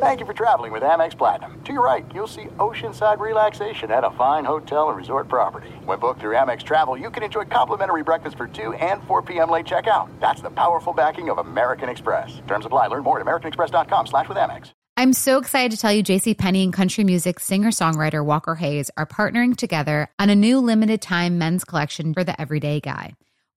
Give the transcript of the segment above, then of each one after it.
Thank you for traveling with Amex Platinum. To your right, you'll see oceanside relaxation at a fine hotel and resort property. When booked through Amex Travel, you can enjoy complimentary breakfast for 2 and 4 p.m. late checkout. That's the powerful backing of American Express. Terms apply. Learn more at americanexpress.com slash with Amex. I'm so excited to tell you JC Penney and country music singer-songwriter Walker Hayes are partnering together on a new limited time men's collection for the everyday guy.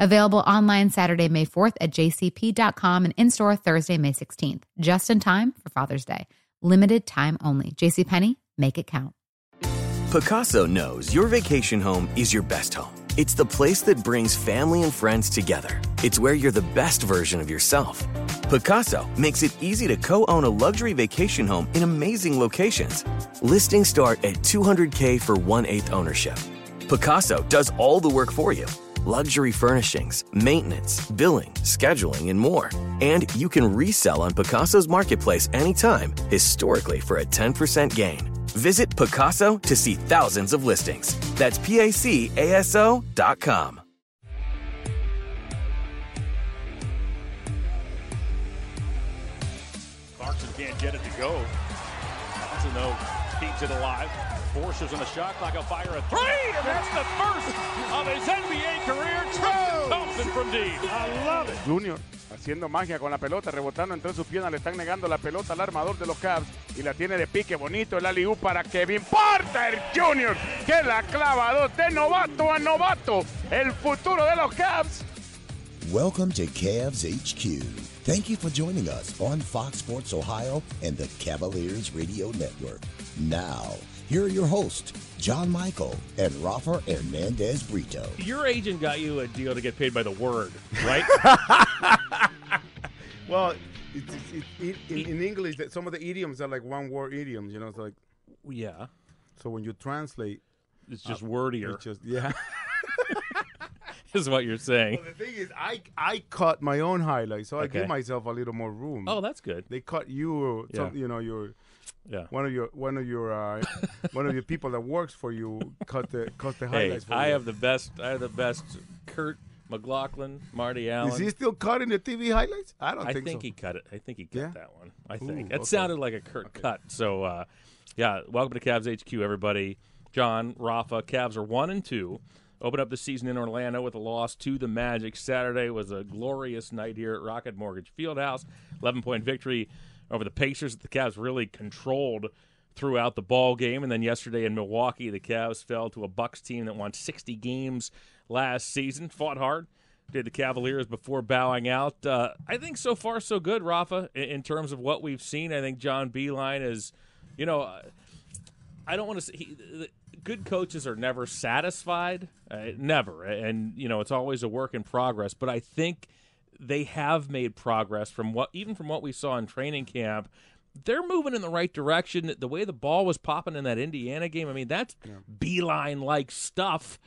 Available online Saturday, May 4th at jcp.com and in store Thursday, May 16th, just in time for Father's Day. Limited time only. JCPenney, make it count. Pacaso knows your vacation home is your best home. It's the place that brings family and friends together. It's where you're the best version of yourself. Pacaso makes it easy to co own a luxury vacation home in amazing locations. Listings start at 200K for one eighth ownership. Pacaso does all the work for you luxury furnishings, maintenance, billing, scheduling, and more. And you can resell on Pacaso's marketplace anytime, historically for a 10% gain. Visit Pacaso to see thousands of listings. That's PACASO dot com. Clarkson can't get it to go. Johnson, keeps it alive. Forces on the shot clock. will fire a three, and that's the first of his NBA career. Tristan Thompson from deep. I love it. Junior haciendo magia con la pelota, rebotando entre sus piernas, le están negando la pelota al armador de los Cavs y la tiene de pique bonito el aliú para Kevin Porter Jr. que la clavado de novato a novato, el futuro de los Cavs. Welcome to Cavs HQ. Thank you for joining us on Fox Sports Ohio and the Cavaliers Radio Network. Now, here are your hosts, John Michael and Rafa Hernandez Brito. Your agent got you a deal to get paid by the word, right? well, it's, it's, it, in, in, English, some of the idioms are like one word idioms. You know, it's like yeah. So when you translate, it's just uh, wordier. It's just yeah. is what you're saying. Well, the thing is, I I cut my own highlights, so okay. I give myself a little more room. Oh, that's good. They cut you, yeah. some, you know, your yeah. One of your one of your uh, one of your people that works for you cut the cut the highlights. Hey, I you. have the best. I have the best. Kurt McLaughlin, Marty Allen. Is he still cutting the TV highlights? I don't I think, think so. he cut it. I think he cut yeah? that one. I think Ooh, it okay. sounded like a Kurt cut. So, uh, yeah, welcome to Cavs HQ, everybody. John, Rafa, Cavs are one and two. Open up the season in Orlando with a loss to the Magic. Saturday was a glorious night here at Rocket Mortgage Fieldhouse. 11 point victory over the Pacers. The Cavs really controlled throughout the ball game. And then yesterday in Milwaukee, the Cavs fell to a Bucks team that won 60 games last season. Fought hard. Did the Cavaliers before bowing out? Uh, I think so far so good, Rafa. In, in, terms of what we've seen, I think John Beilein is, you know, uh, I don't want to say he, the, good coaches are never satisfied, uh, never, and you know it's always a work in progress. But I think they have made progress from what even from what we saw in training camp they're moving in the right direction. The way the ball was popping in that Indiana game, I mean, that's yeah. Beilein like stuff.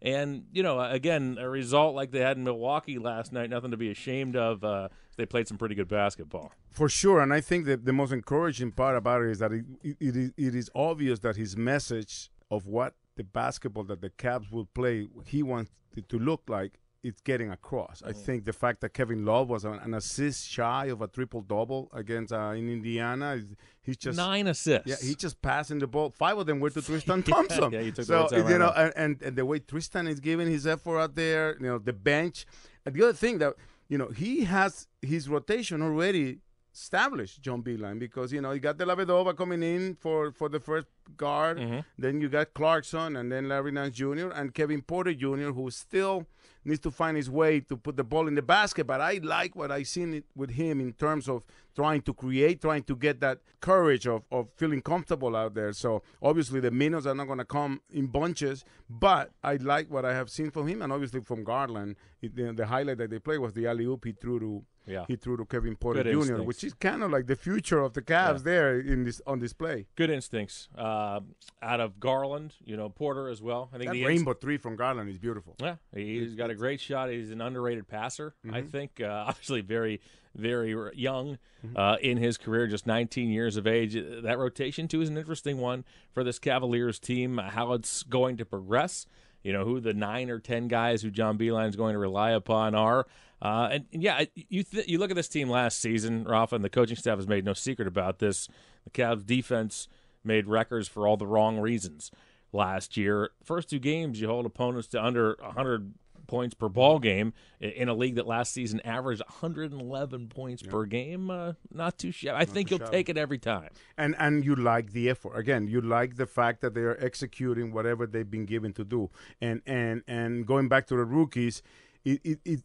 And, you know, again, a result like they had in Milwaukee last night, nothing to be ashamed of. Uh, they played some pretty good basketball. For sure. And I think that the most encouraging part about it is that it, it, it is obvious that his message of what the basketball that the Cavs will play, he wants it to look like it's getting across. Mm-hmm. I think the fact that Kevin Love was an, assist shy of a triple double against uh, in Indiana, he's just nine assists. Yeah, he's just passing the ball. Five of them were to Tristan Thompson. yeah, he took so you right know, and, and, and the way Tristan is giving his effort out there, you know, the bench. And the other thing that you know he has his rotation already established John Beilein because you know you got Dellavedova coming in for for the first guard, mm-hmm. then you got Clarkson and then Larry Nance Jr. and Kevin Porter Jr. who still needs to find his way to put the ball in the basket. But I like what I've seen with him in terms of trying to create, trying to get that courage of, of feeling comfortable out there. So obviously the minutes are not going to come in bunches, but I like what I have seen from him, and obviously from Garland. It, the, the, highlight that they played was the alley oop he threw to Yeah. he threw to Kevin Porter Good Jr., instincts. which is kind of like the future of the Cavs Yeah. there in this on display. Good instincts uh, out of Garland. You know Porter as well. I think That the rainbow three from Garland is beautiful. Yeah, he's got a great shot. He's an underrated passer. I Mm-hmm. think. Uh, obviously, very, very young Mm-hmm. uh, in his career, just 19 years of age. Uh, That rotation too is an interesting one for this Cavaliers team. uh, How it's going to progress. You know who the nine or ten guys who John Beilein is going to rely upon are. Uh, and, and yeah, you th- you look at this team last season, Rafa, and the coaching staff has made no secret about this. The Cavs defense made records for all the wrong reasons last year. First two games, you hold opponents to under 100 points per ball game in a league that last season averaged 111 points per game. Uh, not too shabby. I think you'll take it every time. and and you like the effort again you like the fact that they are executing whatever they've been given to do and and and going back to the rookies it, it, it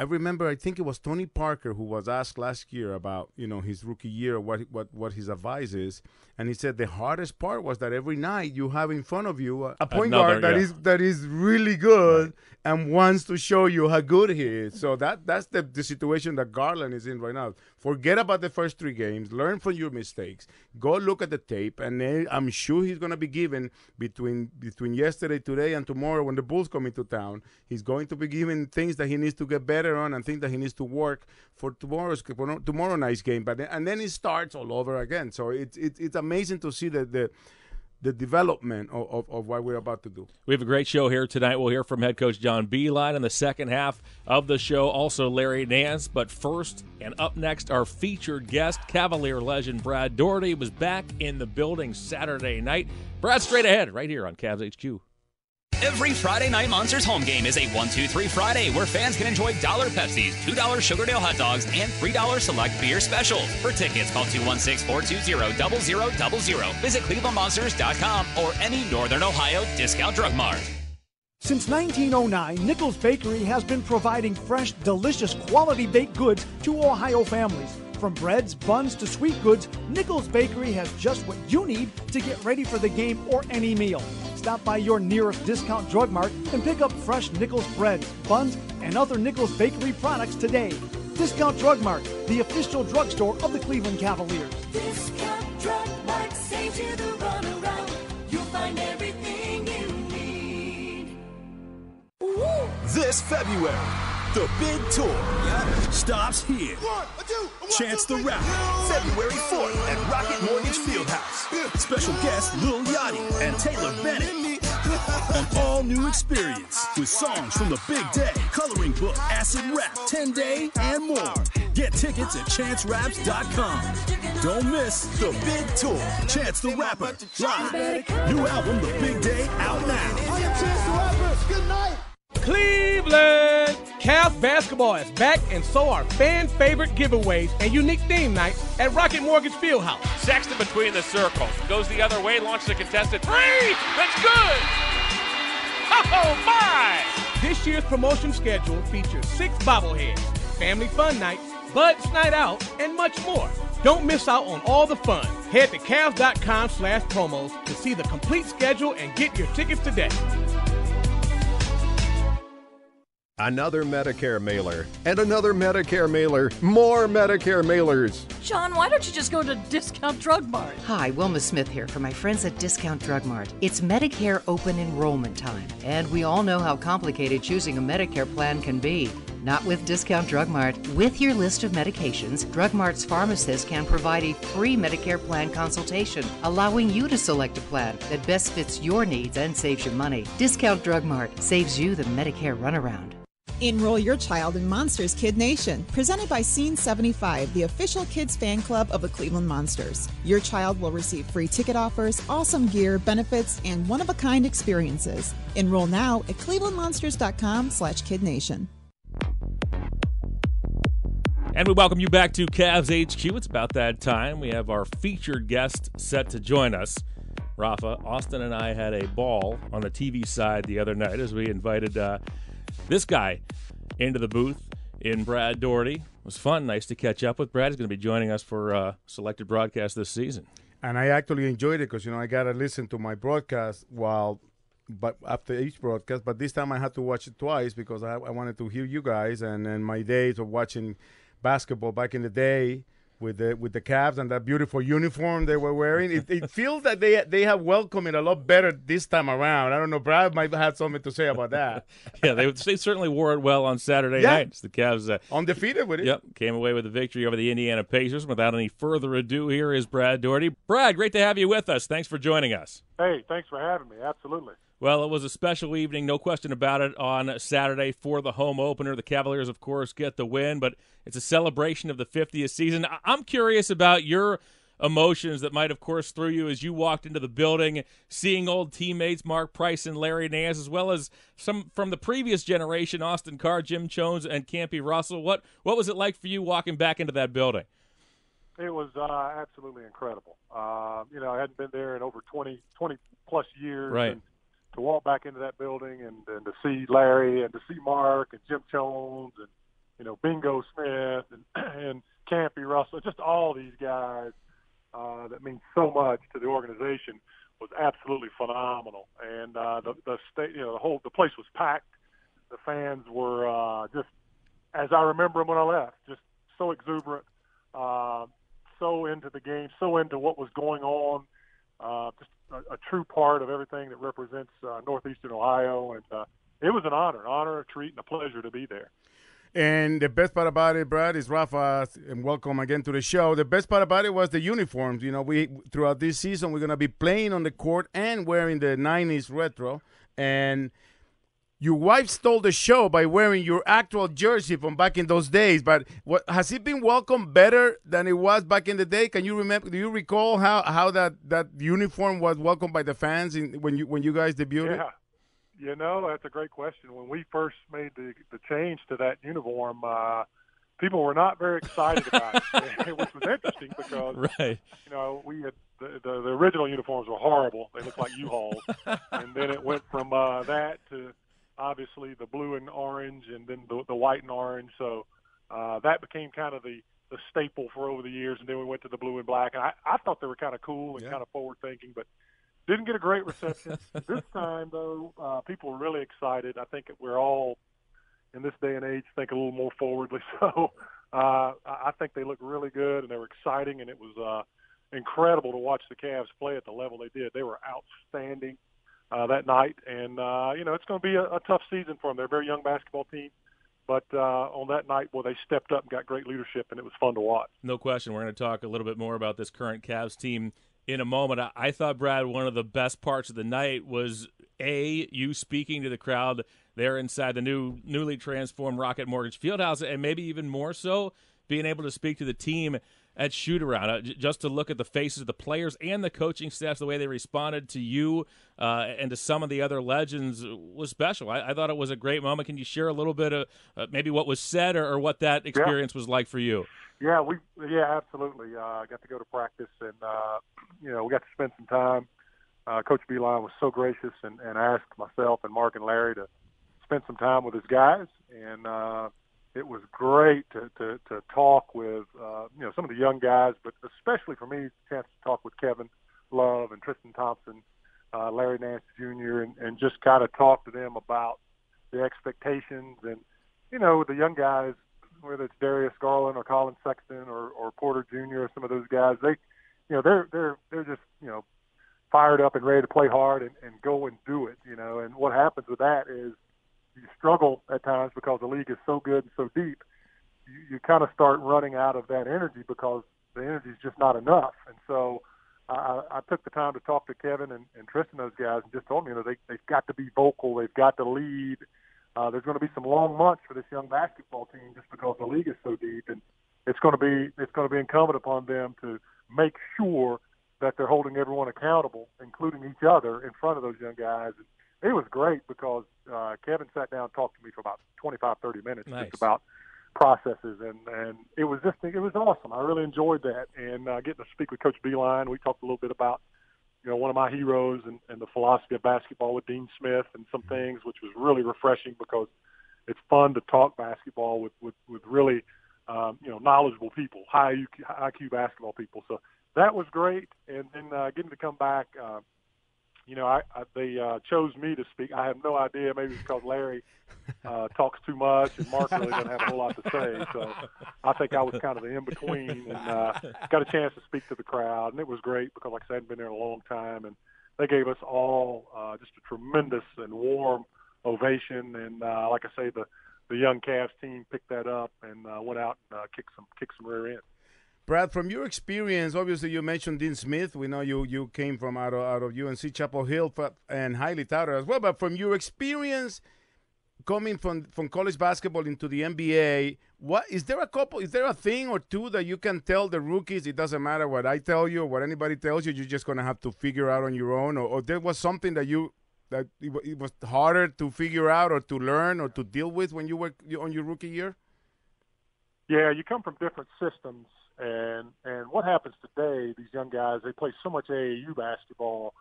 I remember I think it was Tony Parker who was asked last year about you know his rookie year what what what his advice is and he said the hardest part was that every night you have in front of you a, point Another, guard that yeah. is that is really good and wants to show you how good he is. So that that's the, the situation that Garland is in right now. Forget about the first three games. Learn from your mistakes. Go look at the tape, and I'm sure he's going to be given between between yesterday, today, and tomorrow when the Bulls come into town. He's going to be given things that he needs to get better on and things that he needs to work for tomorrow's for tomorrow night's game. But then, and then it starts all over again. So it's it's it's amazing to see the the the development of, of, of what we're about to do. We have a great show here tonight. We'll hear from head coach John Beilein in the second half of the show. Also, Larry Nance. But first and up next, our featured guest, Cavalier legend Brad Daugherty, was back in the building Saturday night. Brad, straight ahead, right here on Cavs HQ. Every Friday night Monsters home game is a 1 2 3 Friday where fans can enjoy dollar Pepsis, $2 Sugardale hot dogs, and $3 select beer specials. For tickets, call 216 420 0000. Visit clevelandmonsters.com or any Northern Ohio discount drug mart. Since 1909, Nichols Bakery has been providing fresh, delicious, quality baked goods to Ohio families. From breads, buns to sweet goods, Nichols Bakery has just what you need to get ready for the game or any meal. Stop by your nearest discount drug mart and pick up fresh Nichols breads, buns, and other Nichols Bakery products today. Discount Drug Mart, the official drugstore of the Cleveland Cavaliers. Discount Drug Mart saves you the runaround. You'll find everything you need. This February, the big tour stops here. Chance the Rapper, February 4th at Rocket Mortgage Fieldhouse. Special guest Lil Yachty and Taylor Bennett. An all new experience with songs from the big day, coloring book, acid rap, 10 day, and more. Get tickets at chanceraps.com. Don't miss the big tour. Chance the Rapper, live. New album, The Big Day, out now. Cleveland! Cavs basketball is back, and so are fan favorite giveaways and unique theme nights at Rocket Mortgage Fieldhouse. Sexton between the circles. Goes the other way, launches a contested three. That's good. Oh, my. This year's promotion schedule features six bobbleheads, family fun nights, buds night out, and much more. Don't miss out on all the fun. Head to Cavs.com slash promos to see the complete schedule and get your tickets today. Another Medicare mailer, and another Medicare mailer, more Medicare mailers. John, why don't you just go to Discount Drug Mart? Hi, Wilma Smith here for my friends at Discount Drug Mart. It's Medicare open enrollment time, and we all know how complicated choosing a Medicare plan can be. Not with Discount Drug Mart. With your list of medications, Drug Mart's pharmacist can provide a free Medicare plan consultation, allowing you to select a plan that best fits your needs and saves you money. Discount Drug Mart saves you the Medicare runaround. Enroll your child in Monsters Kid Nation, presented by Scene 75, the official kids fan club of the Cleveland Monsters. Your child will receive free ticket offers, awesome gear, benefits, and one-of-a-kind experiences. Enroll now at clevelandmonsters.com slash kidnation. And we welcome you back to Cavs HQ. It's about that time. We have our featured guest set to join us. Rafa, Austin, and I had a ball on the TV side the other night as we invited uh, this guy into the booth in Brad Daugherty. It was fun. Nice to catch up with Brad. He's going to be joining us for uh, selected broadcast this season. and I actually enjoyed it because you know I gotta listen to my broadcast while, but after each broadcast. But this time I had to watch it twice because I, I wanted to hear you guys, and then my days of watching basketball back in the day with the with the Cavs and that beautiful uniform they were wearing. It, it feels that they they have welcomed it a lot better this time around. I don't know. Brad might have something to say about that. yeah, they, they certainly wore it well on Saturday Yeah. nights. The Cavs uh, undefeated with it. Yep, came away with a victory over the Indiana Pacers. Without any further ado, here is Brad Daugherty. Brad, great to have you with us. Thanks for joining us. Hey, thanks for having me. Absolutely. Well, it was a special evening, no question about it, on Saturday for the home opener. The Cavaliers, of course, get the win, but it's a celebration of the 50th season. I'm curious about your emotions that might, of course, through you as you walked into the building, seeing old teammates Mark Price and Larry Nance, as well as some from the previous generation, Austin Carr, Jim Jones, and Campy Russell. What what was it like for you walking back into that building? It was uh, absolutely incredible. Uh, you know, I hadn't been there in over 20, 20 plus years. Right. And to walk back into that building and, and to see Larry and to see Mark and Jim Jones and, you know, Bingo Smith and, and Campy Russell, just all these guys uh, that mean so much to the organization was absolutely phenomenal. And uh, the, the state, you know, the whole, the place was packed. The fans were uh, just, as I remember them when I left, just so exuberant uh, so into the game, so into what was going on, uh, just a, a true part of everything that represents uh, northeastern Ohio, and uh, it was an honor, an honor, a treat, and a pleasure to be there. And the best part about it, Brad, is Rafa, and welcome again to the show. The best part about it was the uniforms. You know, we throughout this season we're gonna be playing on the court and wearing the '90s retro. And your wife stole the show by wearing your actual jersey from back in those days. But what has it been welcomed better than it was back in the day? Can you remember? Do you recall how, how that, that uniform was welcomed by the fans in, when you when you guys debuted? Yeah. You know, that's a great question. When we first made the the change to that uniform, uh, people were not very excited about it, which was interesting because Right. you know we had the, the the original uniforms were horrible. They looked like U-Hauls, and then it went from uh, that to obviously the blue and orange, and then the, the white and orange. So uh, that became kind of the the staple for over the years, and then we went to the blue and black. And I, I thought they were kind of cool and kind of forward thinking, but didn't get a great reception. this time, though, uh, people were really excited. I think we're all in this day and age think a little more forwardly. So uh, I I think they look really good and they were exciting, and it was uh, incredible to watch the Cavs play at the level they did. They were outstanding uh, that night, and uh, you know it's going to be a, a tough season for them. They're a very young basketball team. But uh, on that night, boy, they stepped up and got great leadership, and it was fun to watch. No question. We're going to talk a little bit more about this current Cavs team in a moment. I, I thought, Brad, one of the best parts of the night was A, you speaking to the crowd there inside the new newly transformed Rocket Mortgage Fieldhouse, and maybe even more so, being able to speak to the team at shoot around, uh, j- just to look at the faces of the players and the coaching staff, the way they responded to you uh, and to some of the other legends was special. I, I thought it was a great moment. Can you share a little bit of uh, maybe what was said or, or what that experience was like for you? Yeah, we yeah absolutely. Uh, I got to go to practice, and uh, you know we got to spend some time. Uh, Coach Beilein was so gracious and, and asked myself and Mark and Larry to spend some time with his guys, and uh, it was great to, to, to talk with uh, you know some of the young guys, but especially for me, chance to talk with Kevin Love and Tristan Thompson, uh, Larry Nance Jr., and, and just kind of talk to them about the expectations and you know the young guys, whether it's Darius Garland or Colin Sexton or, or Porter Jr. or some of those guys, they you know they're they're they're just you know fired up and ready to play hard and, and go and do it. You know, and what happens with that is you struggle at times because the league is so good and so deep. You, you kind of start running out of that energy because the energy is just not enough. And so I, I took the time to talk to Kevin and, and Tristan, those guys, and just told them, you know, they, they've got to be vocal. They've got to lead. Uh, there's going to be some long months for this young basketball team just because the league is so deep, and it's going to be it's going to be incumbent upon them to make sure that they're holding everyone accountable, including each other, in front of those young guys. And it was great because uh, Kevin sat down and talked to me for about 25, 30 minutes Nice. just about processes, and and it was just it was awesome. I really enjoyed that, and uh, getting to speak with Coach Beilein. We talked a little bit about you know one of my heroes and, and the philosophy of basketball with Dean Smith and some things, which was really refreshing because it's fun to talk basketball with with, with really um, you know knowledgeable people, high IQ, high IQ basketball people. So that was great, and then uh, getting to come back. Uh, you know, I, I they uh, chose me to speak. I have no idea. Maybe it's because Larry uh, talks too much and Mark really doesn't have a whole lot to say. So I think I was kind of the in between and uh, got a chance to speak to the crowd, and it was great because, like I said, I hadn't been there in a long time, and they gave us all uh, just a tremendous and warm ovation. And uh, like I say, the the young Cavs team picked that up and uh, went out and uh, kicked some kicked some rear end. Brad, from your experience, obviously you mentioned Dean Smith. We know you you came from out of out of UNC Chapel Hill and highly touted as well. But from your experience coming from from college basketball into the NBA, what is there a couple? Is there a thing or two that you can tell the rookies? It doesn't matter what I tell you or what anybody tells you. You're just gonna have to figure out on your own. Or, or there was something that you that it, it was harder to figure out or to learn or to deal with when you were on your rookie year. Yeah, you come from different systems, and and what happens today? These young guys they play so much AAU basketball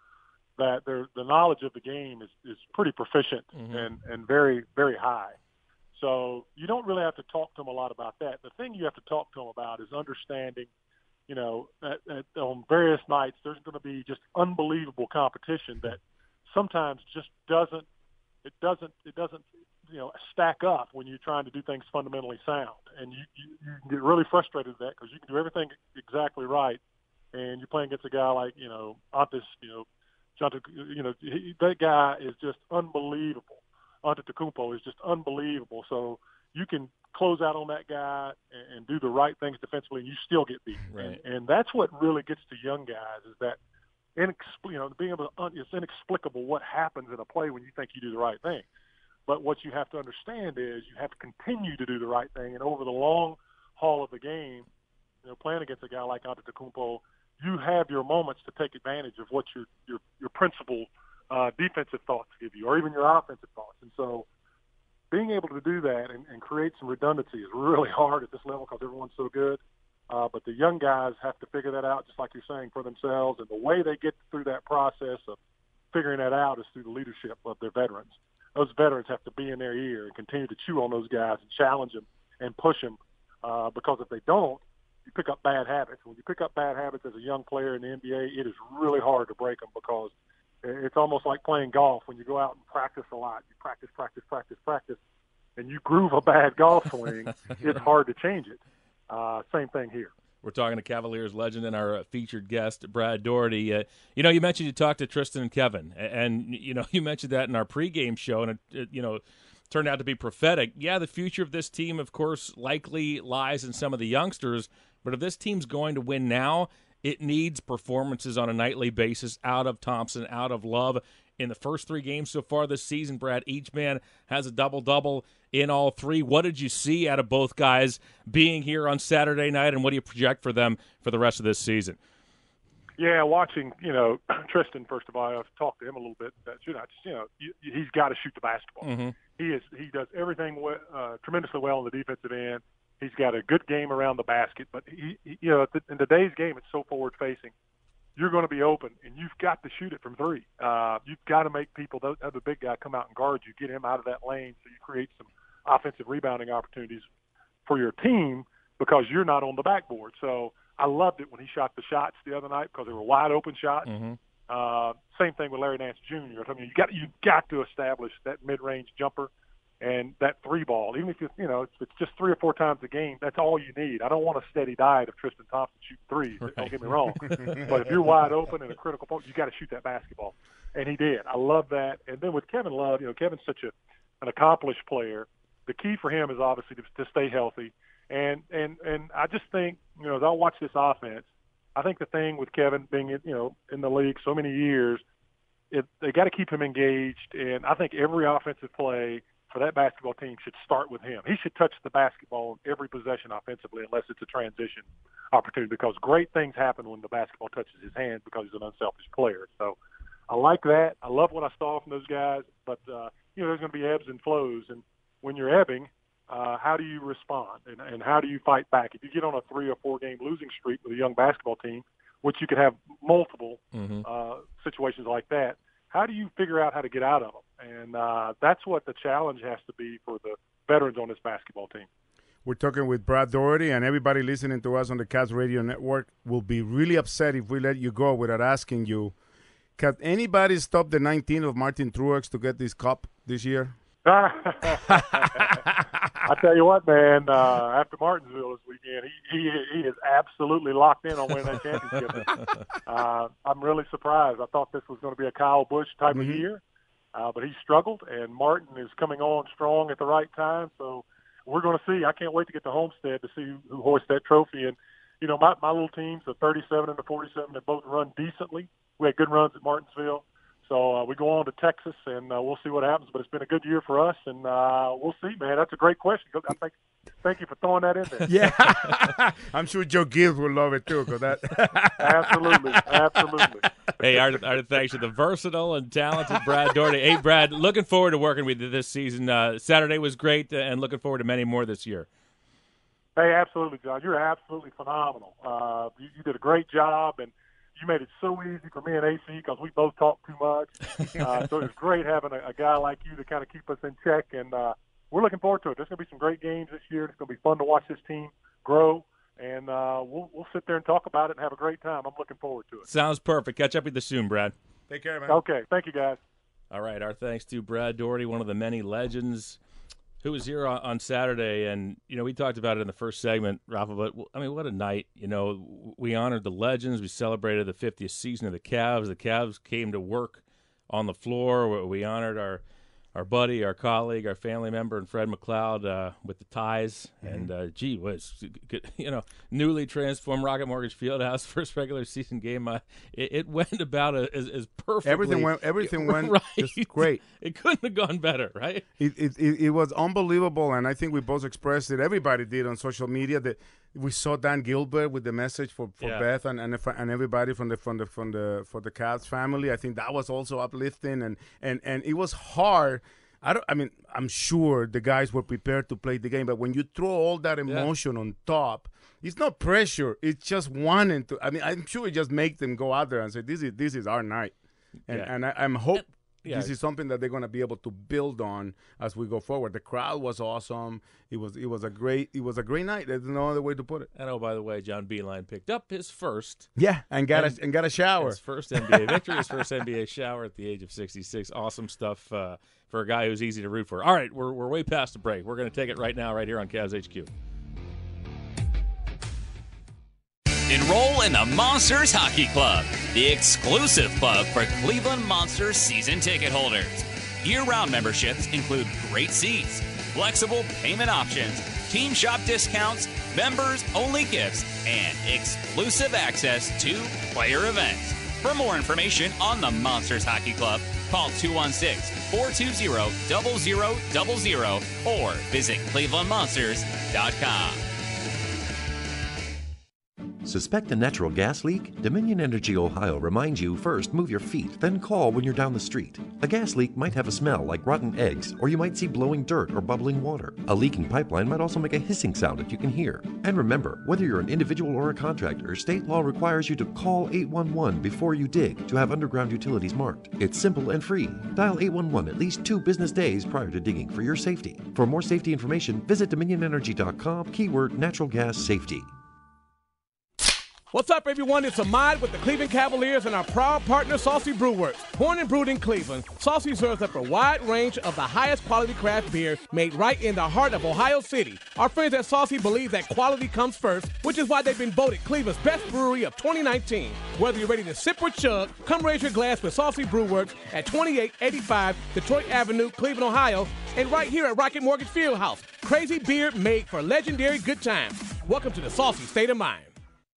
that their the knowledge of the game is is pretty proficient Mhm. and and very very high. So you don't really have to talk to them a lot about that. The thing you have to talk to them about is understanding. You know, that, that on various nights there's going to be just unbelievable competition that sometimes just doesn't it doesn't it doesn't you know stack up when you're trying to do things fundamentally sound and you you, you can get really frustrated with that because you can do everything exactly right and you're playing against a guy like you know Antis you know Jonta, you know he, that guy is just unbelievable Antetokounmpo is just unbelievable so you can close out on that guy and, and do the right things defensively and you still get beat Right. and, and that's what really gets to young guys is that inexpl- you know, being able to, un- it's inexplicable what happens in a play when you think you do the right thing. But what you have to understand is you have to continue to do the right thing, and over the long haul of the game, you know, playing against a guy like Antetokounmpo, you have your moments to take advantage of what your your your principal uh, defensive thoughts give you, or even your offensive thoughts. And so, being able to do that and, and create some redundancy is really hard at this level because everyone's so good. Uh, but the young guys have to figure that out, just like you're saying, for themselves. And the way they get through that process of figuring that out is through the leadership of their veterans. Those veterans have to be in their ear and continue to chew on those guys and challenge them and push them. Uh, because if they don't, you pick up bad habits. When you pick up bad habits as a young player in the NBA, it is really hard to break them because it's almost like playing golf. When you go out and practice a lot, you practice, practice, practice, practice, and you groove a bad golf swing, it's hard to change it. Uh, same thing here. We're talking to Cavaliers legend and our uh, featured guest, Brad Daugherty. Uh, you know, you mentioned you talked to Tristan and Kevin, a- and you know, you mentioned that in our pregame show, and it, it you know turned out to be prophetic. Yeah, the future of this team, of course, likely lies in some of the youngsters. But if this team's going to win now, it needs performances on a nightly basis out of Thompson, out of Love. In the first three games so far this season, Brad, each man has a double double in all three. What did you see out of both guys being here on Saturday night, and what do you project for them for the rest of this season? Yeah, watching you know Tristan. First of all, I've talked to him a little bit. That you know, just, you know, he's got to shoot the basketball. Mhm. He is. He does everything uh, tremendously well on the defensive end. He's got a good game around the basket. But he, he you know, in today's game, it's so forward facing. You're going to be open, and you've got to shoot it from three. Uh, you've got to make people, the other big guy, come out and guard you, get him out of that lane, so you create some offensive rebounding opportunities for your team because you're not on the backboard. So I loved it when he shot the shots the other night because they were wide open shots. Mm-hmm. Uh, same thing with Larry Nance Jr. I mean, you got you got to establish that mid range jumper and that three ball. Even if you you know it's, it's just three or four times a game, that's all you need. I don't want a steady diet of Tristan Thompson shooting threes. Don't get me wrong, but if you're wide open in a critical point, you got to shoot that basketball, and he did. I love that. And then with Kevin Love, you know, Kevin's such a an accomplished player. The key for him is obviously to, to stay healthy. And and and I just think you know as I watch this offense, I think the thing with Kevin being you know in the league so many years, it, they got to keep him engaged. And I think every offensive play for that basketball team should start with him. He should touch the basketball on every possession offensively, unless it's a transition opportunity. Because great things happen when the basketball touches his hand because he's an unselfish player. So I like that. I love what I saw from those guys. But uh, you know, there's going to be ebbs and flows, and when you're ebbing, uh, how do you respond and, and how do you fight back? If you get on a three or four game losing streak with a young basketball team, which you could have multiple Mm-hmm. uh, situations like that, how do you figure out how to get out of them? And uh, that's what the challenge has to be for the veterans on this basketball team. We're talking with Brad Daugherty, and everybody listening to us on the Cats Radio Network will be really upset if we let you go without asking you. can anybody stop the 19 of Martin Truex to get this cup this year? I tell you what, man. Uh, after Martinsville this weekend, he, he he is absolutely locked in on winning that championship. uh, I'm really surprised. I thought this was going to be a Kyle Busch type Mhm. of year, uh, but he struggled, and Martin is coming on strong at the right time. So we're going to see. I can't wait to get to Homestead to see who, who hoists that trophy. And you know, my my little teams, the 37 and the 47, they both run decently. We had good runs at Martinsville. So uh, we go on to Texas, and uh, we'll see what happens. But it's been a good year for us, and uh, we'll see, man. That's a great question. I think, thank you for throwing that in there. Yeah, I'm sure Joe Gibbs will love it too. Cause that absolutely, absolutely. Hey, our, our thanks to the versatile and talented Brad Daugherty. Hey, Brad, looking forward to working with you this season. Uh, Saturday was great, uh, and looking forward to many more this year. Hey, absolutely, John. You're absolutely phenomenal. Uh, you, you did a great job, and you made it so easy for me and AC because we both talk too much. Uh, so it's great having a, a guy like you to kind of keep us in check, and uh, we're looking forward to it. There's going to be some great games this year. It's going to be fun to watch this team grow, and uh, we'll we'll sit there and talk about it and have a great time. I'm looking forward to it. Sounds perfect. Catch up with you soon, Brad. Take care, man. Okay, thank you, guys. All right, our thanks to Brad Daugherty, one of the many legends who was here on, on Saturday. And, you know, we talked about it in the first segment, Rafa, but I mean, what a night. You know, we honored the legends. We celebrated the 50th season of the Cavs. The Cavs came to work on the floor. We honored our. Our buddy, our colleague, our family member, and Fred McLeod uh, with the ties, and uh, gee whiz, you know, newly transformed Rocket Mortgage Fieldhouse first regular season game. Uh, it, it went about as, as perfectly. Everything went- everything went right. just great. It couldn't have gone better, right? It, it, it, it was unbelievable, and I think we both expressed it. Everybody did on social media that we saw Dan Gilbert with the message for, for Yeah. Beth and and, and everybody from the from the from the for the Cavs family. I think that was also uplifting, and and and it was hard. I don't. I mean, I'm sure the guys were prepared to play the game, but when you throw all that emotion on top, it's not pressure. It's just wanting to. I mean, I'm sure it just makes them go out there and say, "This is this is our night," and Yeah. and I, I'm hope yeah. this is something that they're going to be able to build on as we go forward. The crowd was awesome. It was it was a great it was a great night. There's no other way to put it. And oh, by the way, John Beilein picked up his first. Yeah, and got a and got a shower. His first NBA victory, his first NBA shower at the age of 66. Awesome stuff uh, for a guy who's easy to root for. All right, we're, we're way past the break. We're going to take it right now, right here on Cavs HQ. Enroll in the Monsters Hockey Club, the exclusive club for Cleveland Monsters season ticket holders. Year round memberships include great seats, flexible payment options, team shop discounts, members only gifts, and exclusive access to player events. For more information on the Monsters Hockey Club, call 216 420 0000 or visit clevelandmonsters.com. Suspect a natural gas leak? Dominion Energy Ohio reminds you first move your feet, then call when you're down the street. A gas leak might have a smell like rotten eggs, or you might see blowing dirt or bubbling water. A leaking pipeline might also make a hissing sound that you can hear. And remember, whether you're an individual or a contractor, state law requires you to call 811 before you dig to have underground utilities marked. It's simple and free. Dial 811 at least two business days prior to digging for your safety. For more safety information, visit dominionenergy.com, keyword natural gas safety. What's up, everyone? It's Ahmad with the Cleveland Cavaliers and our proud partner, Saucy Brewworks. Born and brewed in Cleveland, Saucy serves up a wide range of the highest quality craft beer made right in the heart of Ohio City. Our friends at Saucy believe that quality comes first, which is why they've been voted Cleveland's best brewery of 2019. Whether you're ready to sip or chug, come raise your glass with Saucy Brewworks at 2885 Detroit Avenue, Cleveland, Ohio, and right here at Rocket Mortgage Fieldhouse. Crazy beer made for legendary good times. Welcome to the Saucy State of Mind.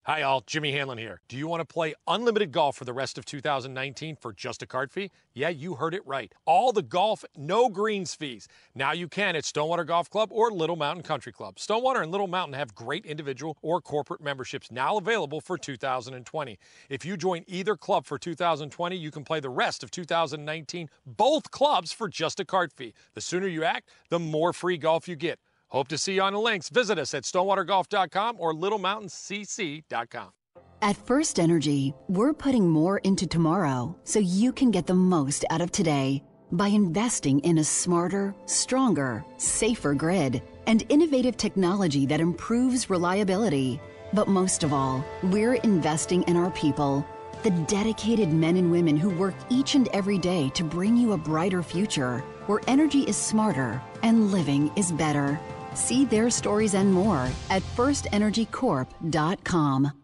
Hi, all. Jimmy Hanlon here. Do you want to play unlimited golf for the rest of 2019 for just a card fee? Yeah, you heard it right. All the golf, no greens fees. Now you can at Stonewater Golf Club or Little Mountain Country Club. Stonewater and Little Mountain have great individual or corporate memberships now available for 2020. If you join either club for 2020, you can play the rest of 2019, both clubs for just a card fee. The sooner you act, the more free golf you get. Hope to see you on the links. Visit us at stonewatergolf.com or littlemountaincc.com. At First Energy, we're putting more into tomorrow so you can get the most out of today by investing in a smarter, stronger, safer grid and innovative technology that improves reliability. But most of all, we're investing in our people. The dedicated men and women who work each and every day to bring you a brighter future, where energy is smarter and living is better. See their stories and more at firstenergycorp.com.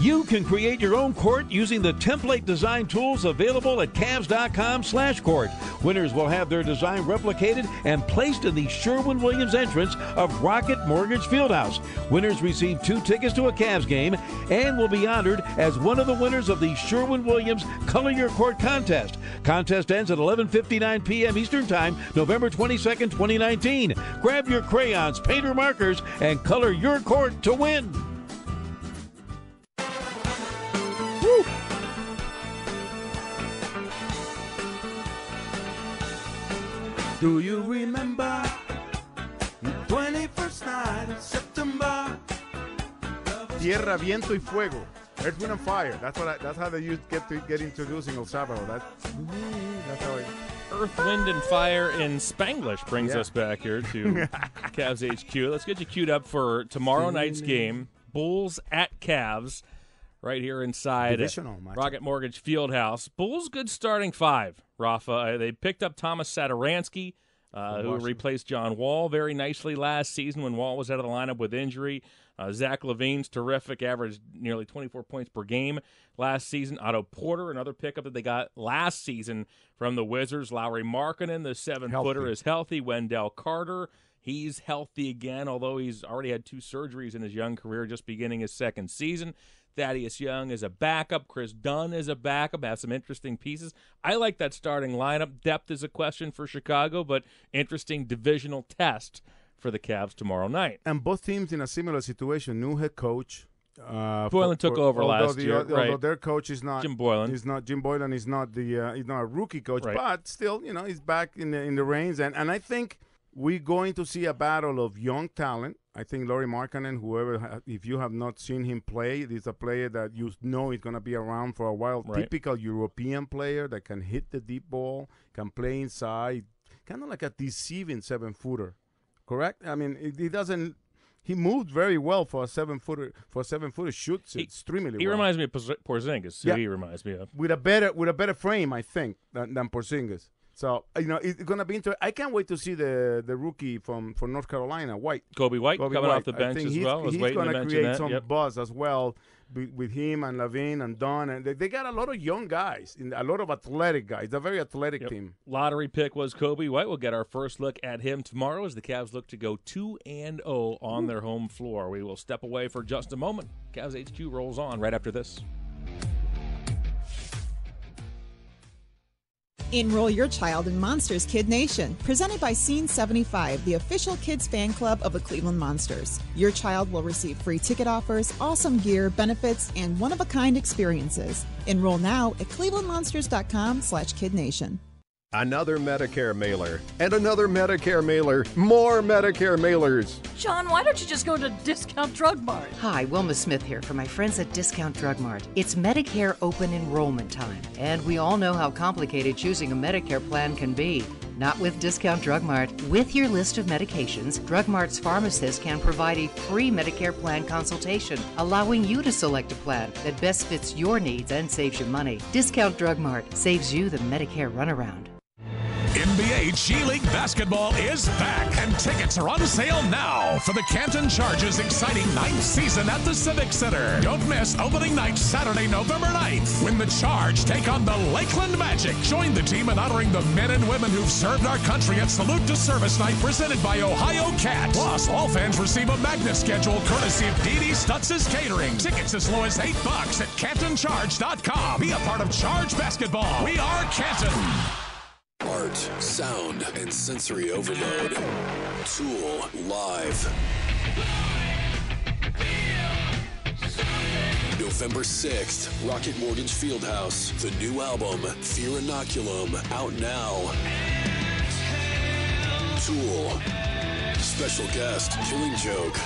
You can create your own court using the template design tools available at Cavs.com slash court. Winners will have their design replicated and placed in the Sherwin-Williams entrance of Rocket Mortgage Fieldhouse. Winners receive two tickets to a Cavs game and will be honored as one of the winners of the Sherwin-Williams Color Your Court contest. Contest ends at 11:59 p.m. Eastern Time, November 22nd, 2019. Grab your crayons, painter markers, and color your court to win. Do you remember the 21st night of September? Tierra, viento y fuego. Earth, Wind and Fire. That's what. I, that's how they used get to get introduced in El Salvador. That, mm, that's how it. Earth, Wind, and Fire in Spanglish brings Yeah. us back here to Cavs HQ. Let's get you queued up for tomorrow night's mm. game. Bulls at Cavs, right here inside Rocket Mortgage Fieldhouse. Bulls good starting five. Rafa, uh, they picked up Thomas Satoransky, uh, who replaced John Wall very nicely last season when Wall was out of the lineup with injury. Uh, Zach LaVine's terrific, averaged nearly 24 points per game last season. Otto Porter, another pickup that they got last season from the Wizards. Lauri Markkanen, the seven footer, is healthy. Wendell Carter, he's healthy again, although he's already had two surgeries in his young career, just beginning his second season. Thaddeus Young is a backup. Kris Dunn is a backup. Has some interesting pieces. I like that starting lineup. Depth is a question for Chicago, but interesting divisional test for the Cavs tomorrow night. And both teams in a similar situation. New head coach. Uh, Boylen took over last the, year, Although right. their coach is not Jim Boylen. He's not Jim Boylen. Is not the. Uh, he's not a rookie coach, Right. but still, you know, he's back in the in the reins. And and I think we're going to see a battle of young talent. I think Lauri Markkanen, whoever, if you have not seen him play, he's a player that you know is going to be around for a while. Right. Typical European player that can hit the deep ball, can play inside, kind of like a deceiving seven footer. Correct? I mean, he doesn't. He moved very well for a seven footer. For a seven footer, shoots extremely well. He well. reminds me of Porz- Porzingis. Yeah. he reminds me of. with a better with a better frame, I think, than, than Porzingis. So uh, you know, it's gonna be interesting. I can't wait to see the the rookie from from North Carolina, White. Coby White coming off the bench as he's, well. He's gonna create that. some Yep. buzz as well with, with him and LaVine and Dunn, and they, they got a lot of young guys, in, a lot of athletic guys. They're a very athletic Yep. team. Lottery pick was Coby White. We'll get our first look at him tomorrow as the Cavs look to go 2 and 0 on their home floor. We will step away for just a moment. Cavs HQ rolls on right after this. Enroll your child in Monsters Kid Nation, presented by Scene 75, the official kids fan club of the Cleveland Monsters. Your child will receive free ticket offers, awesome gear, benefits, and one-of-a-kind experiences. Enroll now at clevelandmonsters.com slash kidnation. Another Medicare mailer. And another Medicare mailer. More Medicare mailers. John, why don't you just go to Discount Drug Mart? Hi, Wilma Smith here for my friends at Discount Drug Mart. It's Medicare open enrollment time, and we all know how complicated choosing a Medicare plan can be. Not with Discount Drug Mart. With your list of medications, Drug Mart's pharmacist can provide a free Medicare plan consultation, allowing you to select a plan that best fits your needs and saves you money. Discount Drug Mart saves you the Medicare runaround. NBA G League basketball is back, and tickets are on sale now for the Canton Chargers' exciting ninth season at the Civic Center. Don't miss opening night Saturday, November 9th, when the Charge take on the Lakeland Magic. Join the team in honoring the men and women who've served our country at Salute to Service Night presented by Ohio Cat. Plus, all fans receive a magnet schedule courtesy of Dee Stutz's Catering. Tickets as low as 8 bucks at CantonCharge.com. Be a part of Charge Basketball. We are Canton. Art, sound, and sensory overload. Tool live. November 6th, Rocket Mortgage Fieldhouse. The new album, Fear Inoculum, out now. Tool. Special guest, Killing Joke.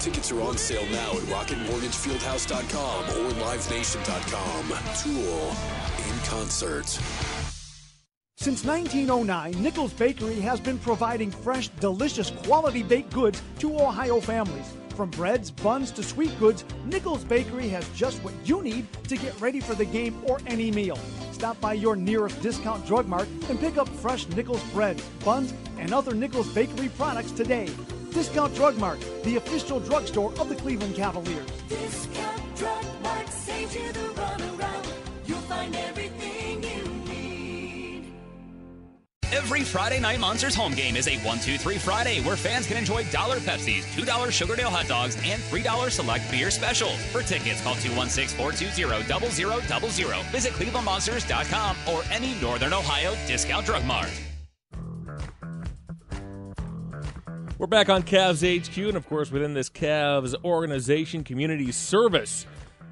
Tickets are on sale now at rocketmortgagefieldhouse.com or livenation.com. Tool in concert. Since 1909, Nichols Bakery has been providing fresh, delicious, quality baked goods to Ohio families. From breads, buns to sweet goods, Nichols Bakery has just what you need to get ready for the game or any meal. Stop by your nearest discount drug mart and pick up fresh Nichols breads, buns, and other Nichols Bakery products today. Discount Drug Mart, the official drugstore of the Cleveland Cavaliers. Every Friday night Monsters home game is a 1 2 3 Friday where fans can enjoy dollar Pepsis, $2 Sugardale hot dogs, and $3 select beer specials. For tickets, call 216 420 0000. Visit clevelandmonsters.com or any Northern Ohio discount drug mart. We're back on Cavs HQ, and of course, within this Cavs organization, community service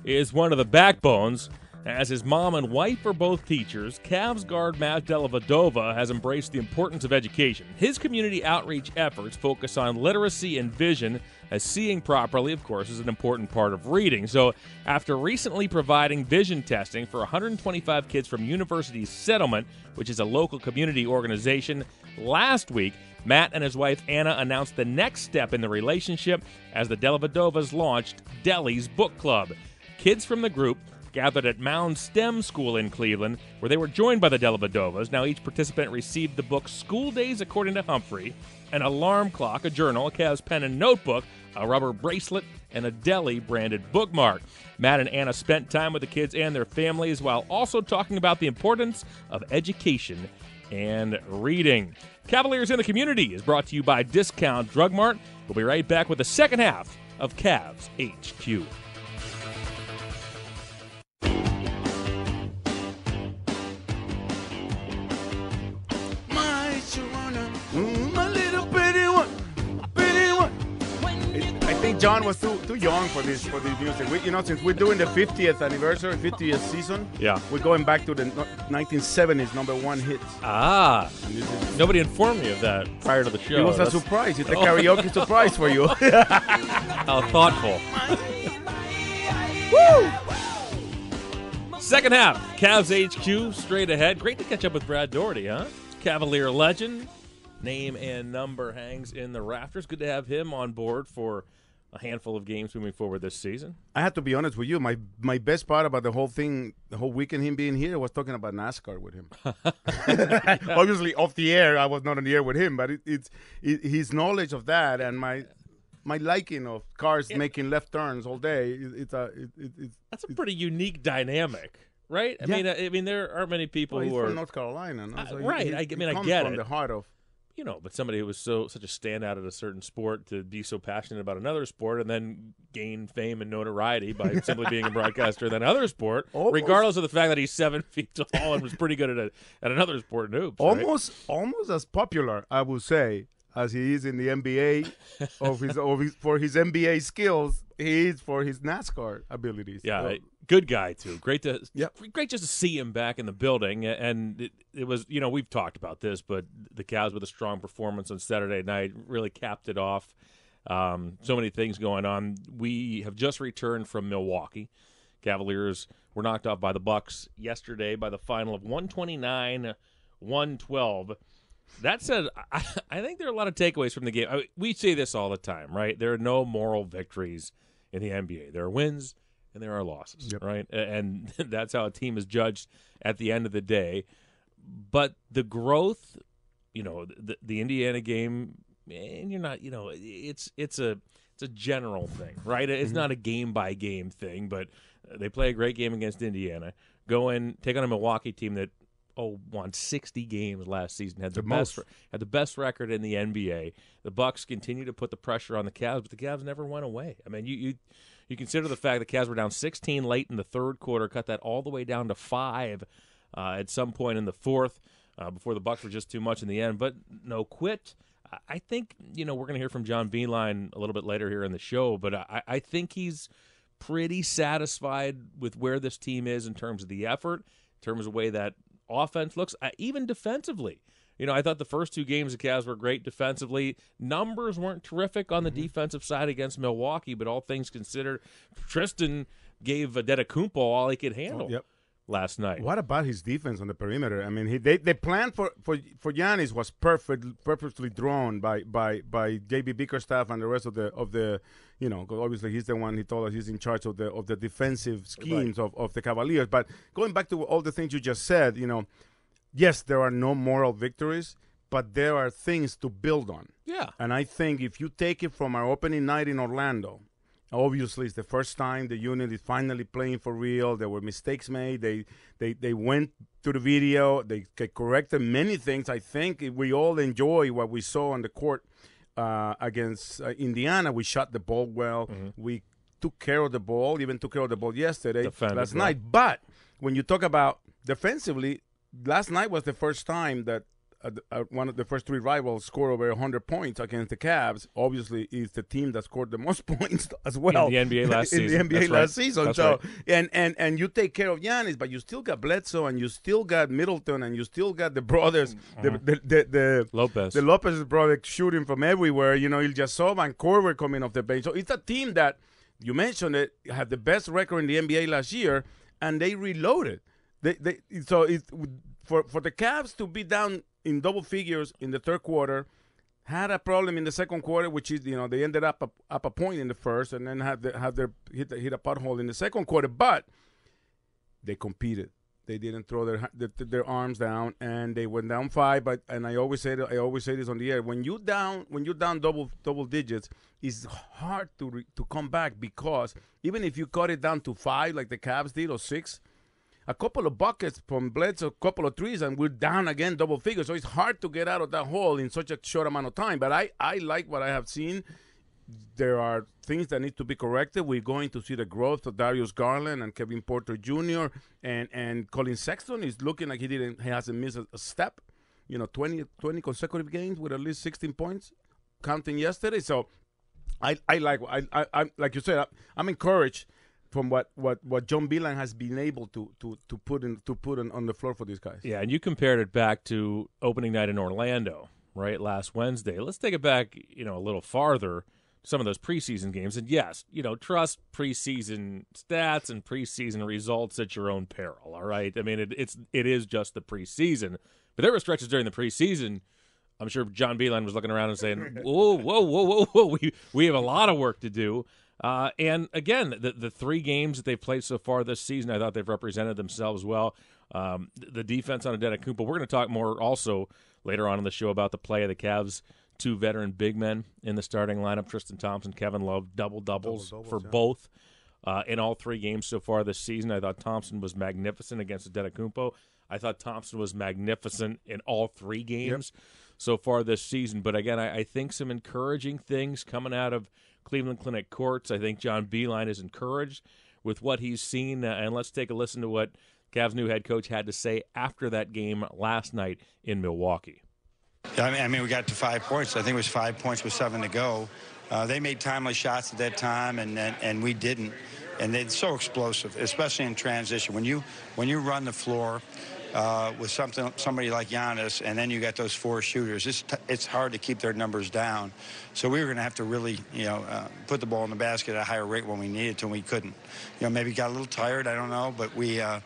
is one of the backbones. As his mom and wife are both teachers, Cavs guard Matt Dellavedova has embraced the importance of education. His community outreach efforts focus on literacy and vision, as seeing properly, of course, is an important part of reading. So, after recently providing vision testing for 125 kids from University Settlement, which is a local community organization, last week, Matt and his wife Anna announced the next step in the relationship as the Dellavedovas launched Deli's Book Club. Kids from the group gathered at Mound STEM School in Cleveland, where they were joined by the Dellavedovas. Now, each participant received the book School Days According to Humphrey, an alarm clock, a journal, a Cavs pen and notebook, a rubber bracelet, and a Deli branded bookmark. Matt and Anna spent time with the kids and their families while also talking about the importance of education and reading. Cavaliers in the Community is brought to you by Discount Drug Mart. We'll be right back with the second half of Cavs HQ. John was too too young for this for this music. We, you know, since we're doing the 50th anniversary, 50th season, Yeah. we're going back to the 1970s number one hits. Ah, nobody informed me of that prior to the show. It was a surprise. It's a Oh. karaoke surprise for you. How thoughtful. Woo! Second half, Cavs HQ straight ahead. Great to catch up with Brad Daugherty, huh? Cavalier legend. Name and number hangs in the rafters. Good to have him on board for a handful of games moving forward this season. I have to be honest with you. My my best part about the whole thing, the whole weekend, him being here, was talking about NASCAR with him. Obviously, off the air, I was not on the air with him, but it, it's it, his knowledge of that and my my liking of cars making left turns all day. it's a it, it, it's That's a pretty unique dynamic, right? I Yeah. mean, I, I mean, there aren't many people well, who are from North Carolina, no? Uh, So he- right. he- I, I mean, I get from it. the heart of you know, but somebody who was so such a standout at a certain sport to be so passionate about another sport and then gain fame and notoriety by simply being a broadcaster in that other sport, Almost. regardless of the fact that he's seven feet tall and was pretty good at a, at another sport in hoops. right? almost almost as popular, I would say, as he is in the NBA of his, of his for his NBA skills. He is for his NASCAR abilities. Yeah, So- good guy too. Great to great just to see him back in the building. And it, it was you know we've talked about this, but the Cavs with a strong performance on Saturday night really capped it off. Um, so many things going on. We have just returned from Milwaukee. Cavaliers were knocked off by the Bucks yesterday by the final of 129 112. That said, I, I think there are a lot of takeaways from the game. I, we say this all the time, right? There are no moral victories in the NBA. There are wins and there are losses, right? And that's how a team is judged at the end of the day. But the growth, you know, the, the Indiana game, and you're not, you know, it's it's a it's a general thing, right? It's Mhm. not a game by game thing, but they play a great game against Indiana. Go in, take on a Milwaukee team that oh won 60 games last season, had the, The best most. had the best record in the NBA. The Bucks continue to put the pressure on the Cavs, but the Cavs never went away. I mean, you you you consider the fact that the Cavs were down 16 late in the third quarter, cut that all the way down to five uh, at some point in the fourth uh, before the Bucks were just too much in the end. But no quit. I- I think you know we're going to hear from John Beilein a little bit later here in the show, but I, I think he's pretty satisfied with where this team is in terms of the effort, in terms of the way that offense looks, uh, even defensively. You know, I thought the first two games the Cavs were great defensively. Numbers weren't terrific on the defensive side against Milwaukee, but all things considered, Tristan gave Antetokounmpo all he could handle. yep. Last night. What about his defense on the perimeter? I mean, he, they the plan for for for Giannis was perfect, purposely drawn by by by JB Bickerstaff and the rest of the of the you know 'cause obviously he's the one he told us he's in charge of the of the defensive schemes of, of the Cavaliers. But going back to all the things you just said, you know, yes, there are no moral victories, but there are things to build on. Yeah. And I think if you take it from our opening night in Orlando, obviously it's the first time the unit is finally playing for real. There were mistakes made. They they they went to the video. They corrected many things. I think we all enjoy what we saw on the court uh, against uh, Indiana. We shot the ball well. We took care of the ball. Even took care of the ball yesterday, Defended last night. But when you talk about defensively, last night was the first time that uh, uh, one of the first three rivals scored over 100 points against the Cavs. Obviously, is the team that scored the most points as well in the NBA last in season. the NBA That's last right. season. That's so right. and and and you take care of Giannis, but you still got Bledsoe and you still got Middleton and you still got the brothers, the, Mhm. the, the the Lopez. the Lopez brother shooting from everywhere. You know, Ilyasova and Korver coming off the bench. So it's a team that you mentioned it had the best record in the NBA last year, and they reloaded. They they so it for for the Cavs to be down in double figures in the third quarter. Had a problem in the second quarter, which is you know they ended up a, up a point in the first, and then had the, had their hit hit a pothole in the second quarter. But they competed. They didn't throw their, their their arms down, and they went down five. But and I always say I always say this on the air: when you down when you down double double digits, it's hard to re, to come back because even if you cut it down to five, like the Cavs did, or six, a couple of buckets from Bledsoe, a couple of threes, and we're down again double figures. So it's hard to get out of that hole in such a short amount of time. But I I like what I have seen there are things that need to be corrected. We're going to see the growth of Darius Garland and Kevin Porter Jr. and and Collin Sexton is looking like he didn't he hasn't missed a, step. You know, 20, 20 consecutive games with at least 16 points, counting yesterday. So I I like I I I'm, like you said I, I'm encouraged from what what what John Beilein has been able to to to put in to put in, on the floor for these guys. Yeah, and you compared it back to opening night in Orlando, right, last Wednesday. Let's take it back, you know, a little farther. Some of those preseason games, and yes, you know, trust preseason stats and preseason results at your own peril. All right, I mean, it, it's it is just the preseason, but there were stretches during the preseason. I'm sure John Beilein was looking around and saying, "Whoa, whoa, whoa, whoa, whoa! We we have a lot of work to do." Uh, and again, the the three games that they've played so far this season, I thought they've represented themselves well. Um, the defense on Antetokounmpo. We're going to talk more also later on in the show about the play of the Cavs. Two veteran big men in the starting lineup: Tristan Thompson, Kevin Love, double doubles for both uh, in all three games so far this season. I thought Thompson was magnificent against Antetokounmpo. I thought Thompson was magnificent in all three games so far this season. But again, I, I think some encouraging things coming out of Cleveland Clinic Courts. I think John Beilein is encouraged with what he's seen. Uh, and let's take a listen to what Cavs' new head coach had to say after that game last night in Milwaukee. Yeah, I mean, I mean, we got to five points. I think it was five points with seven to go. Uh, they made timely shots at that time, and and, and we didn't. And they're so explosive, especially in transition. When you when you run the floor uh, with something somebody like Giannis, and then you got those four shooters, it's it's hard to keep their numbers down. So we were going to have to really, you know, uh, put the ball in the basket at a higher rate when we needed to, and we couldn't. You know, maybe got a little tired. I don't know, but we. Uh,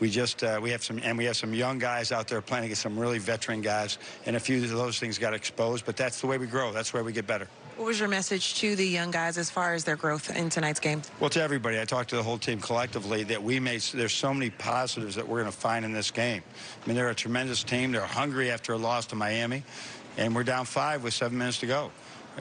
we just uh, we have some and we have some young guys out there playing against some really veteran guys, and a few of those things got exposed. But that's the way we grow. That's where we get better. What was your message to the young guys as far as their growth in tonight's game? Well, to everybody, I talked to the whole team collectively that we made. There's so many positives that we're going to find in this game. I mean, they're a tremendous team. They're hungry after a loss to Miami, and we're down five with seven minutes to go.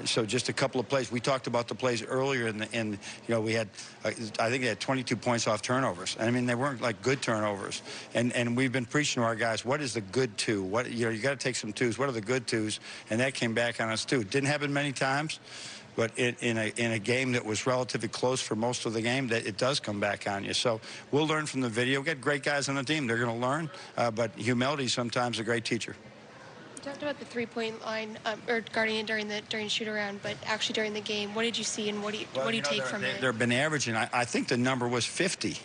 So just a couple of plays. We talked about the plays earlier in in you know we had uh, I think they had 22 points off turnovers. I mean they weren't like good turnovers. And and we've been preaching to our guys what is the good two? What you know you got to take some twos. What are the good twos? And that came back on us too. Didn't happen many times. But it, in a in a game that was relatively close for most of the game, that it does come back on you. So we'll learn from the video. We got great guys on the team. They're going to learn. Uh, but humility sometimes a great teacher. You talked about the three-point line, um, or guarding it during the during the shoot around, but actually during the game, what did you see and what do you Well, what do you, know, take from they, it? They've been averaging. I, I think the number was 50,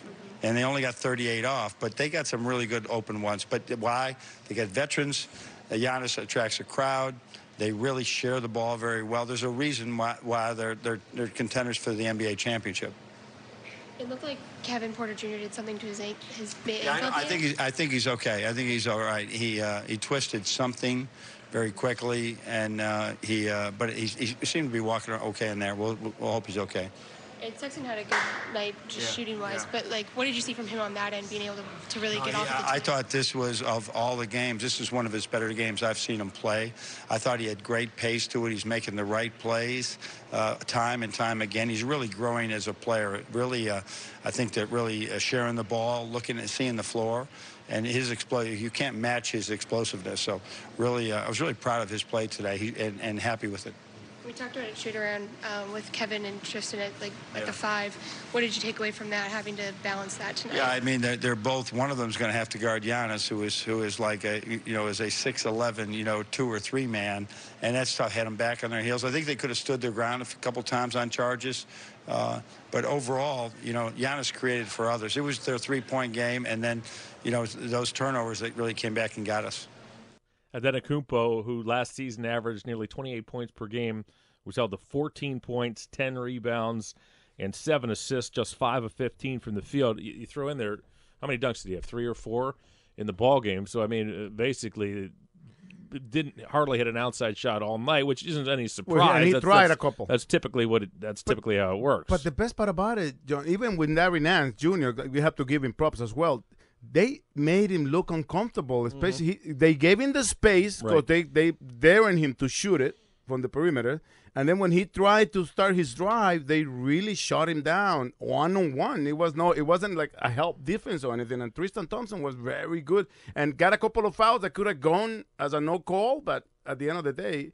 and they only got 38 off. But they got some really good open ones. But why? They got veterans. Uh, Giannis attracts a crowd. They really share the ball very well. There's a reason why, why they're, they're they're contenders for the NBA championship. It looked like Kevin Porter Jr. did something to his an- his ba- Yeah, I, ankle. I think he's, I think he's okay. I think he's all right. He uh, he twisted something very quickly, and uh, he uh, but he, he seemed to be walking okay in there. We'll, we'll hope he's okay. And Sexton had a good night just Yeah, shooting wise, yeah. but like, what did you see from him on that end, being able to, to really get No, off he- of the I thought this was of all the games. This is one of his better games I've seen him play. I thought he had great pace to it. He's making the right plays uh, time and time again. He's really growing as a player. Really, uh, I think that really uh, sharing the ball, looking at seeing the floor, and his explo- You can't match his explosiveness. So really, uh, I was really proud of his play today, he, and, and happy with it. We talked about it shoot around um, with Kevin and Tristan at like at Yeah. the five. What did you take away from that, having to balance that tonight? Yeah, I mean they're, they're both. One of them's going to have to guard Giannis, who is who is like a you know is a six eleven you know two or three man, and that's tough. Had them back on their heels. I think they could have stood their ground a couple times on charges, uh, but overall, you know, Giannis created for others. It was their three point game, and then you know those turnovers that really came back and got us. Antetokounmpo, who last season averaged nearly 28 points per game, was held to 14 points, 10 rebounds, and seven assists, just five of 15 from the field. You, you throw in there, how many dunks did he have? Three or four in the ball game. So I mean, uh, basically, didn't hardly hit an outside shot all night, which isn't any surprise. Well, and he That's- tried that's- a couple. That's typically what. It, that's typically how it works. But the best part about it, John, even with Larry Nance Jr., we have to give him props as well. They made him look uncomfortable, mm-hmm. especially he, they gave him the space because Right. they they daring him to shoot it from the perimeter, and then when he tried to start his drive, they really shot him down one on one. It was no, it wasn't like a help defense or anything. And Tristan Thompson was very good and got a couple of fouls that could have gone as a no call, but at the end of the day,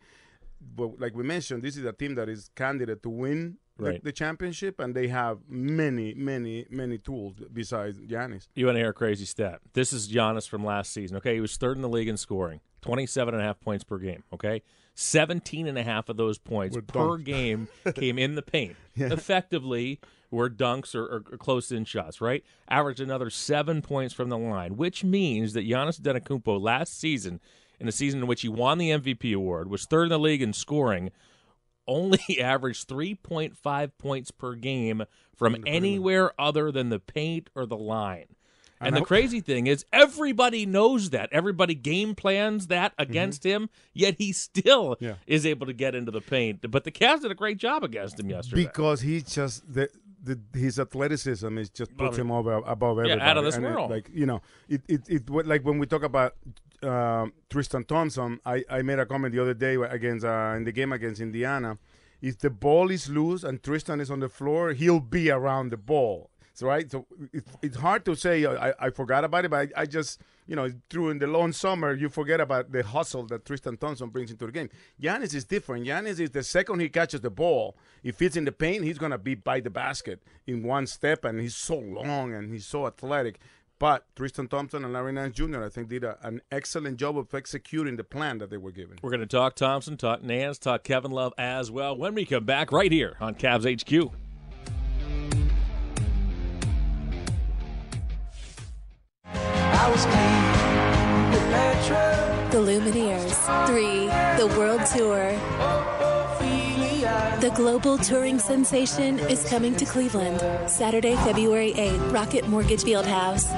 but like we mentioned, this is a team that is candidate to win Right. the championship, and they have many, many, many tools besides Giannis. You want to hear a crazy stat? This is Giannis from last season. Okay, he was third in the league in scoring, 27 and a half points per game. Okay, 17 and a half of those points Were per game came in the paint. Yeah. Effectively, were dunks or, or, or close in shots. Right, averaged another seven points from the line, which means that Giannis Antetokounmpo last season, in the season in which he won the MVP award, was third in the league in scoring. Only averaged 3.5 points per game from anywhere other than the paint or the line. And the crazy thing is, everybody knows that. Everybody game plans that against mm-hmm. him, yet he still Yeah. is able to get into the paint. But the Cavs did a great job against him yesterday. Because he just the, the his athleticism is just puts him over above Yeah, out of this And it, world. like you know, it it, it like when we talk about um, Tristan Thompson, I, I made a comment the other day against uh, in the game against Indiana. If the ball is loose and Tristan is on the floor, he'll be around the ball. So right, so it, it's hard to say uh, I, I forgot about it, but I, I just you know through in the long summer you forget about the hustle that Tristan Thompson brings into the game. Giannis is different. Giannis is the second he catches the ball, if he's in the paint, he's gonna be by the basket in one step, and he's so long and he's so athletic. But Tristan Thompson and Larry Nance Jr. I think did a, an excellent job of executing the plan that they were given. We're going to talk Thompson, talk Nance, talk Kevin Love as well when we come back right here on Cavs HQ. The Lumineers 3, the World Tour. The global touring sensation is coming to Cleveland Saturday, February 8th, Rocket Mortgage Fieldhouse.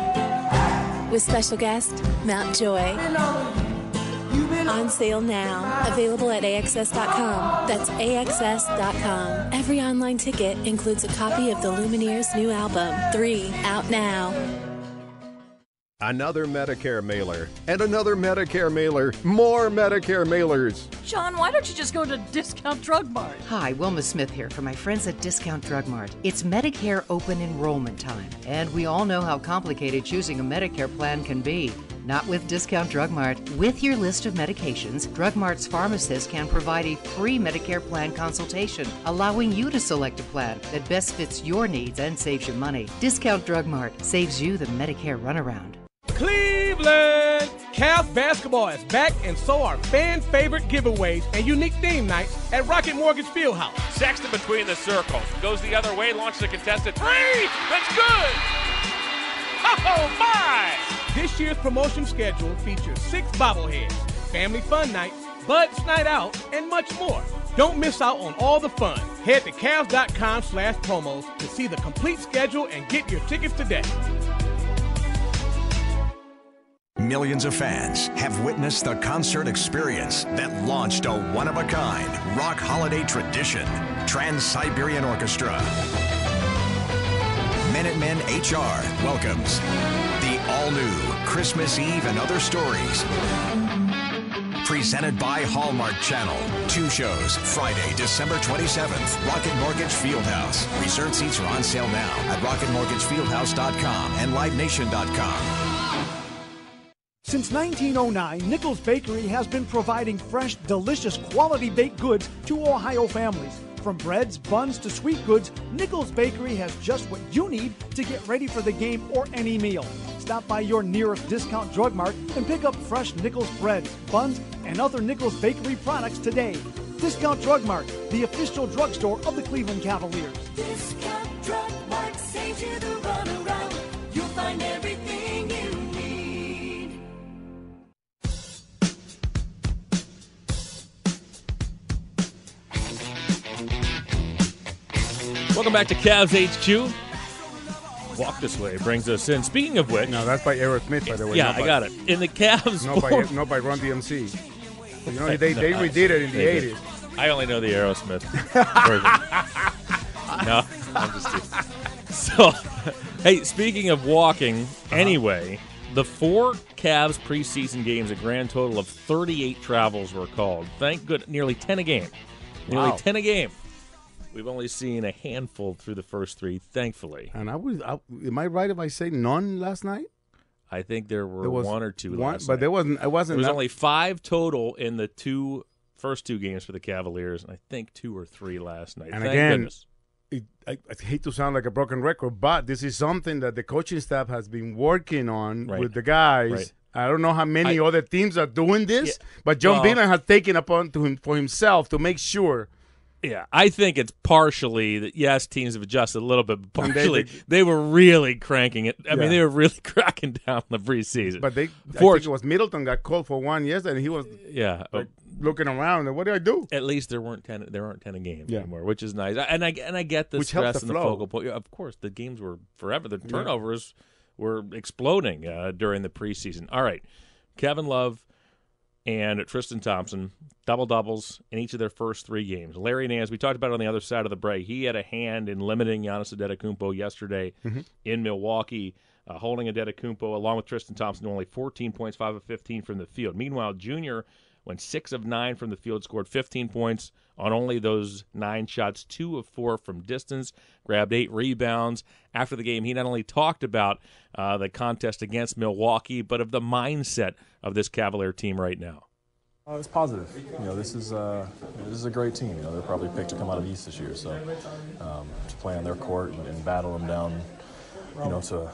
With special guest Mount Joy. On sale now. Available at AXS.com. That's AXS.com. Every online ticket includes a copy of the Lumineers' new album, 3, out now. Another Medicare mailer. And another Medicare mailer. More Medicare mailers. John, why don't you just go to Discount Drug Mart? Hi, Wilma Smith here for my friends at Discount Drug Mart. It's Medicare open enrollment time, and we all know how complicated choosing a Medicare plan can be. Not with Discount Drug Mart. With your list of medications, Drug Mart's pharmacist can provide a free Medicare plan consultation, allowing you to select a plan that best fits your needs and saves you money. Discount Drug Mart saves you the Medicare runaround. Cleveland! Cavs basketball is back, and so are fan favorite giveaways and unique theme nights at Rocket Mortgage Fieldhouse. Sexton between the circles. Goes the other way, launches a contested three. That's good. Oh, my! This year's promotion schedule features six bobbleheads, family fun nights, Bud's Night Out, and much more. Don't miss out on all the fun. Head to Cavs.com slash promos to see the complete schedule and get your tickets today. Millions of fans have witnessed the concert experience that launched a one of a kind rock holiday tradition Trans Siberian Orchestra. Minutemen HR welcomes the all new Christmas Eve and Other Stories. Presented by Hallmark Channel. Two shows, Friday, December 27th, Rocket Mortgage Fieldhouse. Reserved seats are on sale now at rocketmortgagefieldhouse.com and livenation.com. Since 1909, Nickles Bakery has been providing fresh, delicious, quality baked goods to Ohio families. From breads, buns to sweet goods, Nickles Bakery has just what you need to get ready for the game or any meal. Stop by your nearest discount drug mart and pick up fresh Nickles breads, buns, and other Nickles Bakery products today. Discount Drug Mart, the official drugstore of the Cleveland Cavaliers. Discount Welcome back to Cavs HQ. Walk this way brings us in. Speaking of which, no, that's by Aerosmith, by the way. Yeah, not I by- got it. In the Cavs, Not by, fourth- not by Run DMC. You know, they, they redid it in the they did. 80s. I only know the Aerosmith version. no, I'm just kidding. So, hey, speaking of walking, Uh-huh. anyway, the four Cavs preseason games, a grand total of 38 travels were called. Thank good, nearly 10 a game. Nearly Wow. 10 a game. We've only seen a handful through the first three, thankfully. And I was, I, am I right if I say none last night? I think there were There one or two one- but night. there wasn't- it wasn't There was that- only five total in the two first two games for the Cavaliers, and I think two or three last night. And Thank again, it, I, I hate to sound like a broken record, but this is something that the coaching staff has been working on Right. with the guys. Right. I don't know how many I- other teams are doing this, but John well- Beilein has taken upon to him for himself to make sure. Yeah, I think it's partially that yes, teams have adjusted a little bit, but And they- partially they- they, were really cranking it. I Yeah. mean, they were really cracking down the preseason. But they, I think it was Middleton got called for one yesterday, and he was yeah, like, looking around. and What do I do? at least there weren't ten. There aren't ten a game Yeah. anymore, which is nice. And I and I get the Which stress the and the focal point. Of course, the games were forever. The Yeah. turnovers were exploding uh, during the preseason. All right, Kevin Love and Tristan Thompson double doubles in each of their first three games. Larry Nance, we talked about it on the other side of the break. He had a hand in limiting Giannis Antetokounmpo yesterday Mhm. in Milwaukee, uh, holding Antetokounmpo along with Tristan Thompson to only 14 points, five of 15 from the field. Meanwhile, Junior went six of nine from the field, scored 15 points on only those nine shots, two of four from distance, grabbed eight rebounds. After the game, he not only talked about uh, the contest against Milwaukee, but of the mindset of this Cavalier team right now. Uh, it's positive. You know, this is uh, this is a great team. You know, they're probably picked to come out of the East this year, so um, to play on their court and, and battle them down, you know, to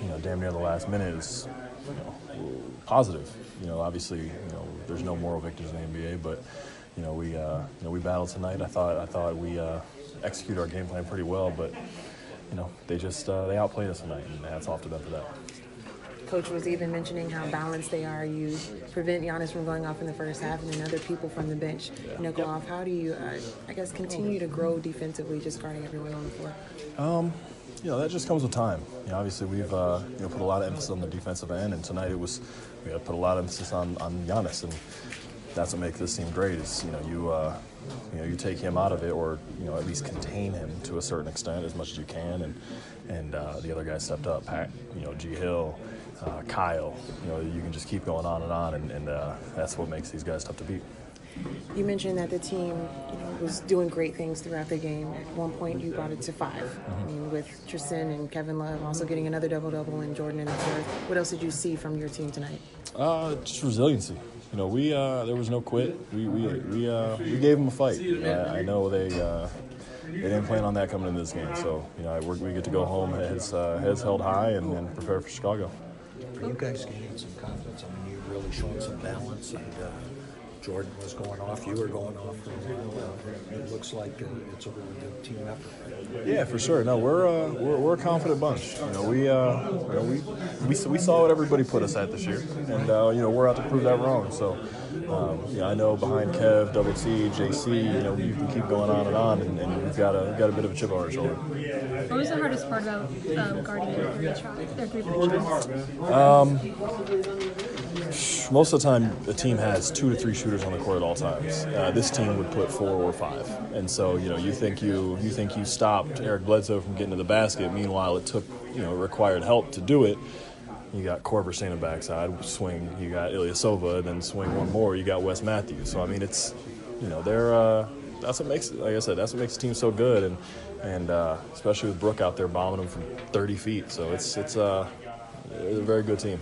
you know, damn near the last minute is you know, positive. You know, obviously, you know, there's no moral victors in the NBA, but you know, we uh, you know we battled tonight. I thought I thought we uh, executed our game plan pretty well, but you know, they just uh, they outplayed us tonight, and hats off to them for that. Coach was even mentioning how balanced they are. You prevent Giannis from going off in the first half, and then other people from the bench you know, go off. How do you, uh, I guess, continue to grow defensively, just guarding everyone on the floor? Um, you know, that just comes with time. You know, obviously we've uh, you know put a lot of emphasis on the defensive end, and tonight it was we had put a lot of emphasis on on Giannis, and that's what makes this team great. Is you know you uh, you know you take him out of it, or you know at least contain him to a certain extent as much as you can, and and uh, the other guys stepped up. Pat, you know, G Hill. Uh, Kyle, you know, you can just keep going on and on, and, and uh, that's what makes these guys tough to beat. You mentioned that the team you know, was doing great things throughout the game. At one point, you brought it to 5 I mean, with Tristan and Kevin Love also getting another double double and Jordan in the fourth. What else did you see from your team tonight? Uh, just resiliency. You know, we uh, there was no quit. We we we, uh, we gave them a fight. Uh, I know they uh, they didn't plan on that coming into this game. So you know, we're, we get to go home heads uh, heads held high and, and prepare for Chicago. Are you guys gaining some confidence? I mean, you're really showing some balance and uh, Jordan was going off, you were going off. And, uh, it looks like uh, it's a really good team effort. Yeah, for sure. No, we're uh, we're, we're a confident bunch. You know, we uh, you know, we, we we saw what everybody put us at this year, and uh, you know we're out to prove that wrong. So, um, you know, I know behind Kev, Double T, JC, you know, you can keep going on and on, and, and we've got a we've got a bit of a chip on our shoulder. What was the hardest part about um, guarding their three shots? Their three point? Um, most of the time, a team has two to three shooters on the court at all times. Uh, this team would put four or five, and so you know you think you you think you stopped Eric Bledsoe from getting to the basket. Meanwhile, it took you know required help to do it. You got Korver standing backside, swing. You got Ilyasova, then swing one more. You got Wes Matthews. So I mean, it's you know they're uh, that's what makes like I said that's what makes the team so good, and and uh, especially with Brook out there bombing them from 30 feet. So it's it's uh, it's a very good team.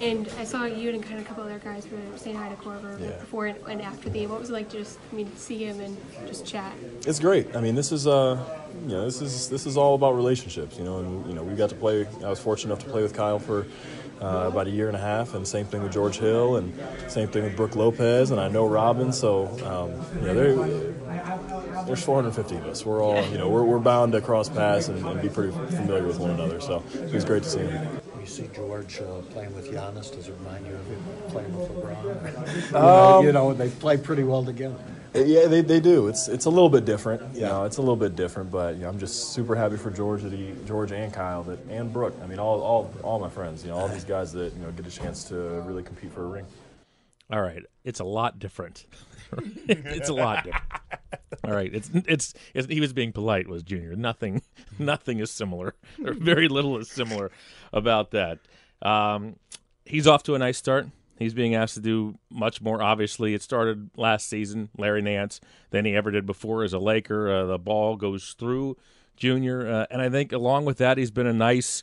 And I saw you and kind of a couple other guys were saying hi to Korver Yeah. before and, after the game. What was it like to just, I mean, see him and just chat? It's great. I mean, this is uh, you know, this is this is all about relationships. You know, and you know, we got to play. I was fortunate enough to play with Kyle for uh, about a year and a half, and same thing with George Hill, and same thing with Brook Lopez, and I know Robin. So, um, you know, there's 450 of us. We're all, you know, we're, we're bound to cross paths and, and be pretty familiar with one another. So it was great to see him. You see George uh, playing with Giannis. Does it remind you of him playing with LeBron? you, Um, know, you know, they play pretty well together. Yeah, they, they do. It's it's a little bit different. You know, it's a little bit different, but you know, I'm just super happy for George that he George and Kyle that and Brook. I mean, all all all my friends. You know, all these guys that you know get a chance to really compete for a ring. All right, it's a lot different. it's a lot different. All right, it's, it's it's he was being polite. Was Junior? Nothing, nothing is similar. Or very little is similar about that. Um, he's off to a nice start. He's being asked to do much more. Obviously, it started last season, Larry Nance, than he ever did before as a Laker. Uh, the ball goes through Junior, uh, and I think along with that, he's been a nice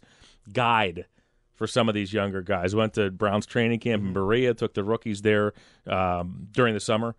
guide for some of these younger guys. Went to Browns training camp in Berea, took the rookies there um, during the summer,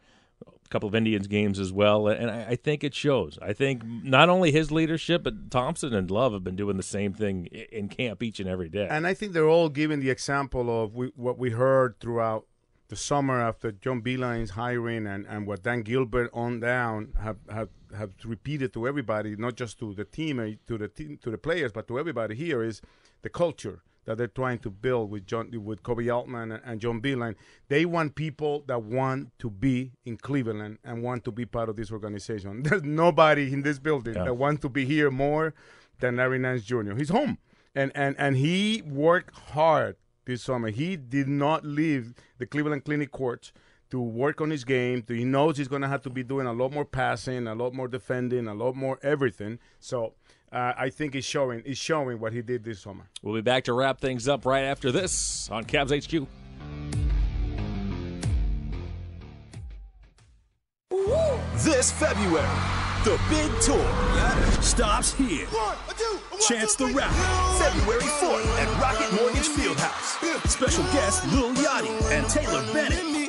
couple of Indians games as well, and I, I think it shows. I think not only his leadership, but Thompson and Love have been doing the same thing in camp each and every day. And I think they're all giving the example of we, what we heard throughout the summer after John Beilein's hiring and, and what Dan Gilbert on down have, have have repeated to everybody, not just to the team, uh, to the team, to the players, but to everybody here is the culture that they're trying to build with John, with Koby Altman and, and John Beilein. They want people that want to be in Cleveland and want to be part of this organization. There's nobody in this building Yeah. that wants to be here more than Larry Nance Jr. He's home and and and he worked hard this summer. He did not leave the Cleveland Clinic courts to work on his game. He knows he's going to have to be doing a lot more passing, a lot more defending, a lot more everything. So uh, I think he's showing he's showing what he did this summer. We'll be back to wrap things up right after this on Cavs HQ. This February, the big tour stops here. Chance the Rapper, February 4th at Rocket Mortgage Fieldhouse. Special guests Lil Yachty and Taylor Bennett.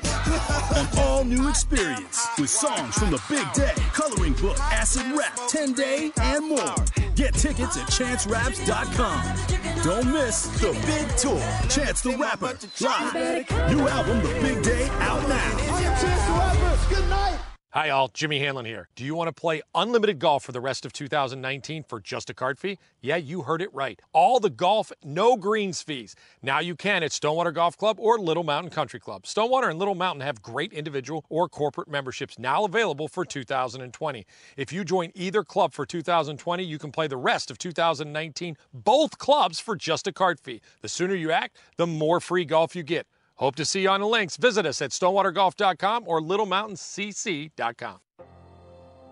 An all new experience with songs from the big day, coloring book, acid rap, 10 day, and more. Get tickets at chanceraps.com. Don't miss the big tour. Chance the Rapper, live. New album, The Big Day, out now. Good night. Hi, all. Jimmy Hanlon here. Do you want to play unlimited golf for the rest of 2019 for just a card fee? Yeah, you heard it right. All the golf, no greens fees. Now you can at Stonewater Golf Club or Little Mountain Country Club. Stonewater and Little Mountain have great individual or corporate memberships now available for 2020. If you join either club for 2020, you can play the rest of 2019, both clubs for just a card fee. The sooner you act, the more free golf you get. Hope to see you on the links. Visit us at stonewatergolf.com or littlemountaincc.com.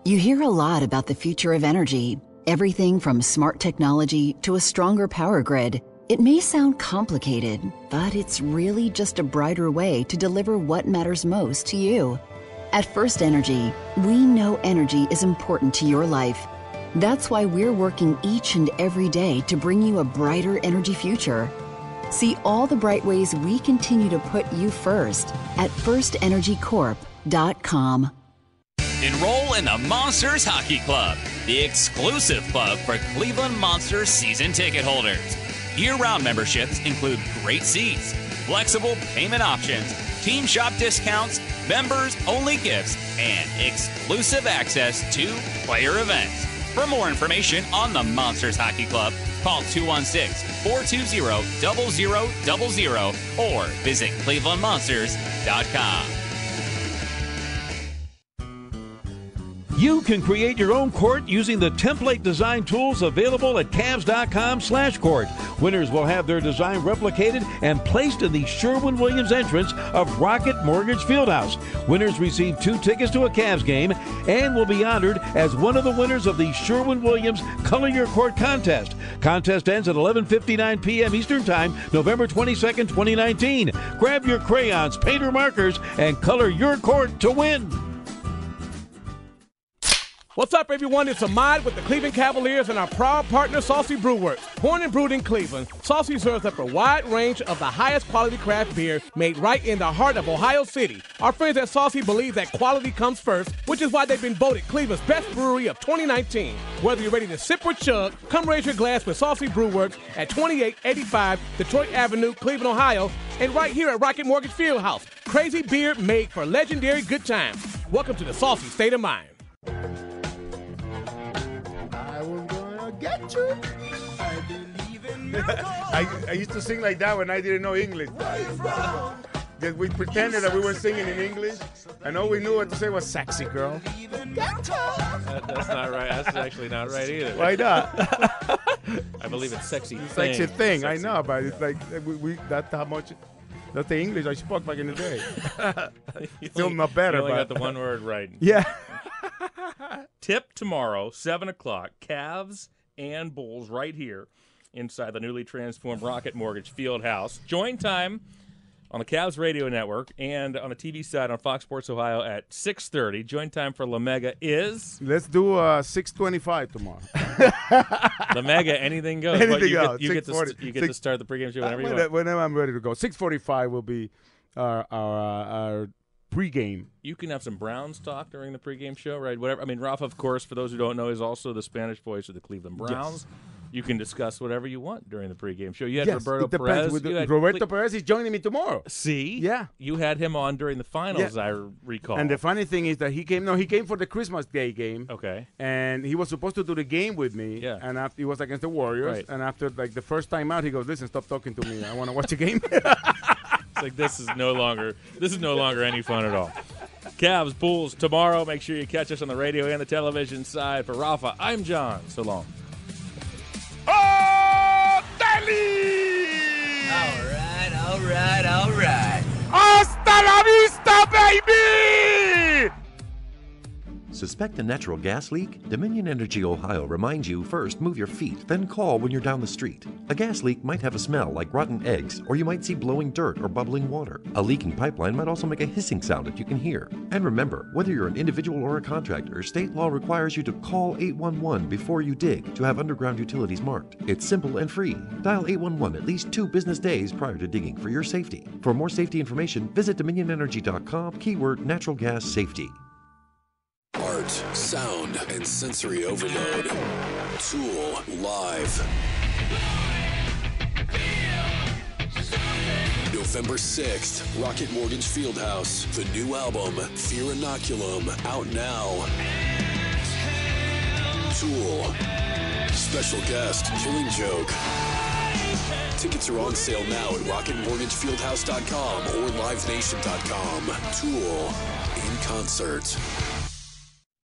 You hear a lot about the future of energy everything from smart technology to a stronger power grid. It may sound complicated, but it's really just a brighter way to deliver what matters most to you. At First Energy, we know energy is important to your life. That's why we're working each and every day to bring you a brighter energy future. See all the bright ways we continue to put you first at firstenergycorp.com. Enroll in the Monsters Hockey Club, the exclusive club for Cleveland Monsters season ticket holders. Year round memberships include great seats, flexible payment options, team shop discounts, members only gifts, and exclusive access to player events. For more information on the Monsters Hockey Club, call 216 420 0000 or visit clevelandmonsters.com. You can create your own court using the template design tools available at Cavs.com slash court. Winners will have their design replicated and placed in the Sherwin-Williams entrance of Rocket Mortgage Fieldhouse. Winners receive two tickets to a Cavs game and will be honored as one of the winners of the Sherwin-Williams Color Your Court contest. Contest ends at 11:59 p.m. Eastern Time, November 22nd, 2019. Grab your crayons, painter markers, and color your court to win. What's up, everyone? It's Ahmad with the Cleveland Cavaliers and our proud partner, Saucy Brewworks. Born and brewed in Cleveland, Saucy serves up a wide range of the highest quality craft beer made right in the heart of Ohio City. Our friends at Saucy believe that quality comes first, which is why they've been voted Cleveland's best brewery of 2019. Whether you're ready to sip or chug, come raise your glass with Saucy Brewworks at 2885 Detroit Avenue, Cleveland, Ohio, and right here at Rocket Mortgage Fieldhouse. Crazy beer made for legendary good times. Welcome to the Saucy State of Mind. Get you. I believe in I, I used to sing like that when I didn't know English. That we pretended that we were singing in English, and all we knew what to say was "sexy girl." That- that's not right. That's actually not right either. Why not? I believe it's sexy thing. Sexy thing. I know, but it's like we, we that's how much. That's the English I spoke back in the day. Still not better. You only but got the one word right. Yeah. Tip tomorrow, 7 o'clock. Cavs and Bulls right here inside the newly transformed Rocket Mortgage Field House. Join time on the Cavs radio network and on the TV side on Fox Sports Ohio at 6.30. Join time for La Mega is... Let's do uh, 625 tomorrow. La Mega, anything goes. Anything But you goes. Get, you, get to, st- you get to start the pregame show whenever you Uh, want. Whenever I'm ready to go. 645 will be our, our, uh, our pregame. You can have some Browns talk during the pregame show, right? Whatever. I mean, Rafa, of course, for those who don't know, is also the Spanish voice of the Cleveland Browns. You can discuss whatever you want during the pregame show. You had Yes, Roberto it. Perez. The- had Roberto Cle- Perez is joining me tomorrow. See? Yeah. You had him on during the finals, I recall. And the funny thing is that he came. No, he came for the Christmas Day game. Okay. And he was supposed to do the game with me. Yeah. And after, it was against the Warriors. Right. And after like the first time out, he goes, "Listen, stop talking to me. I want to watch the game." It's like this is no longer this is no longer any fun at all. Cavs, Bulls tomorrow. Make sure you catch us on the radio and the television side. For Rafa, I'm John. So long. Oh, All right, all right, all right. Hasta la vista, baby! Suspect a natural gas leak? Dominion Energy Ohio reminds you first move your feet, then call when you're down the street. A gas leak might have a smell like rotten eggs, or you might see blowing dirt or bubbling water. A leaking pipeline might also make a hissing sound that you can hear. And remember, whether you're an individual or a contractor, state law requires you to call 811 before you dig to have underground utilities marked. It's simple and free. Dial 811 at least two business days prior to digging for your safety. For more safety information, visit dominionenergy.com, keyword natural gas safety. Art, sound, and sensory overload. Tool live. November 6th, Rocket Mortgage Fieldhouse. The new album, Fear Inoculum, out now. Tool. Special guest, Killing Joke. Tickets are on sale now at rocketmortgagefieldhouse.com or livenation.com. Tool in concert.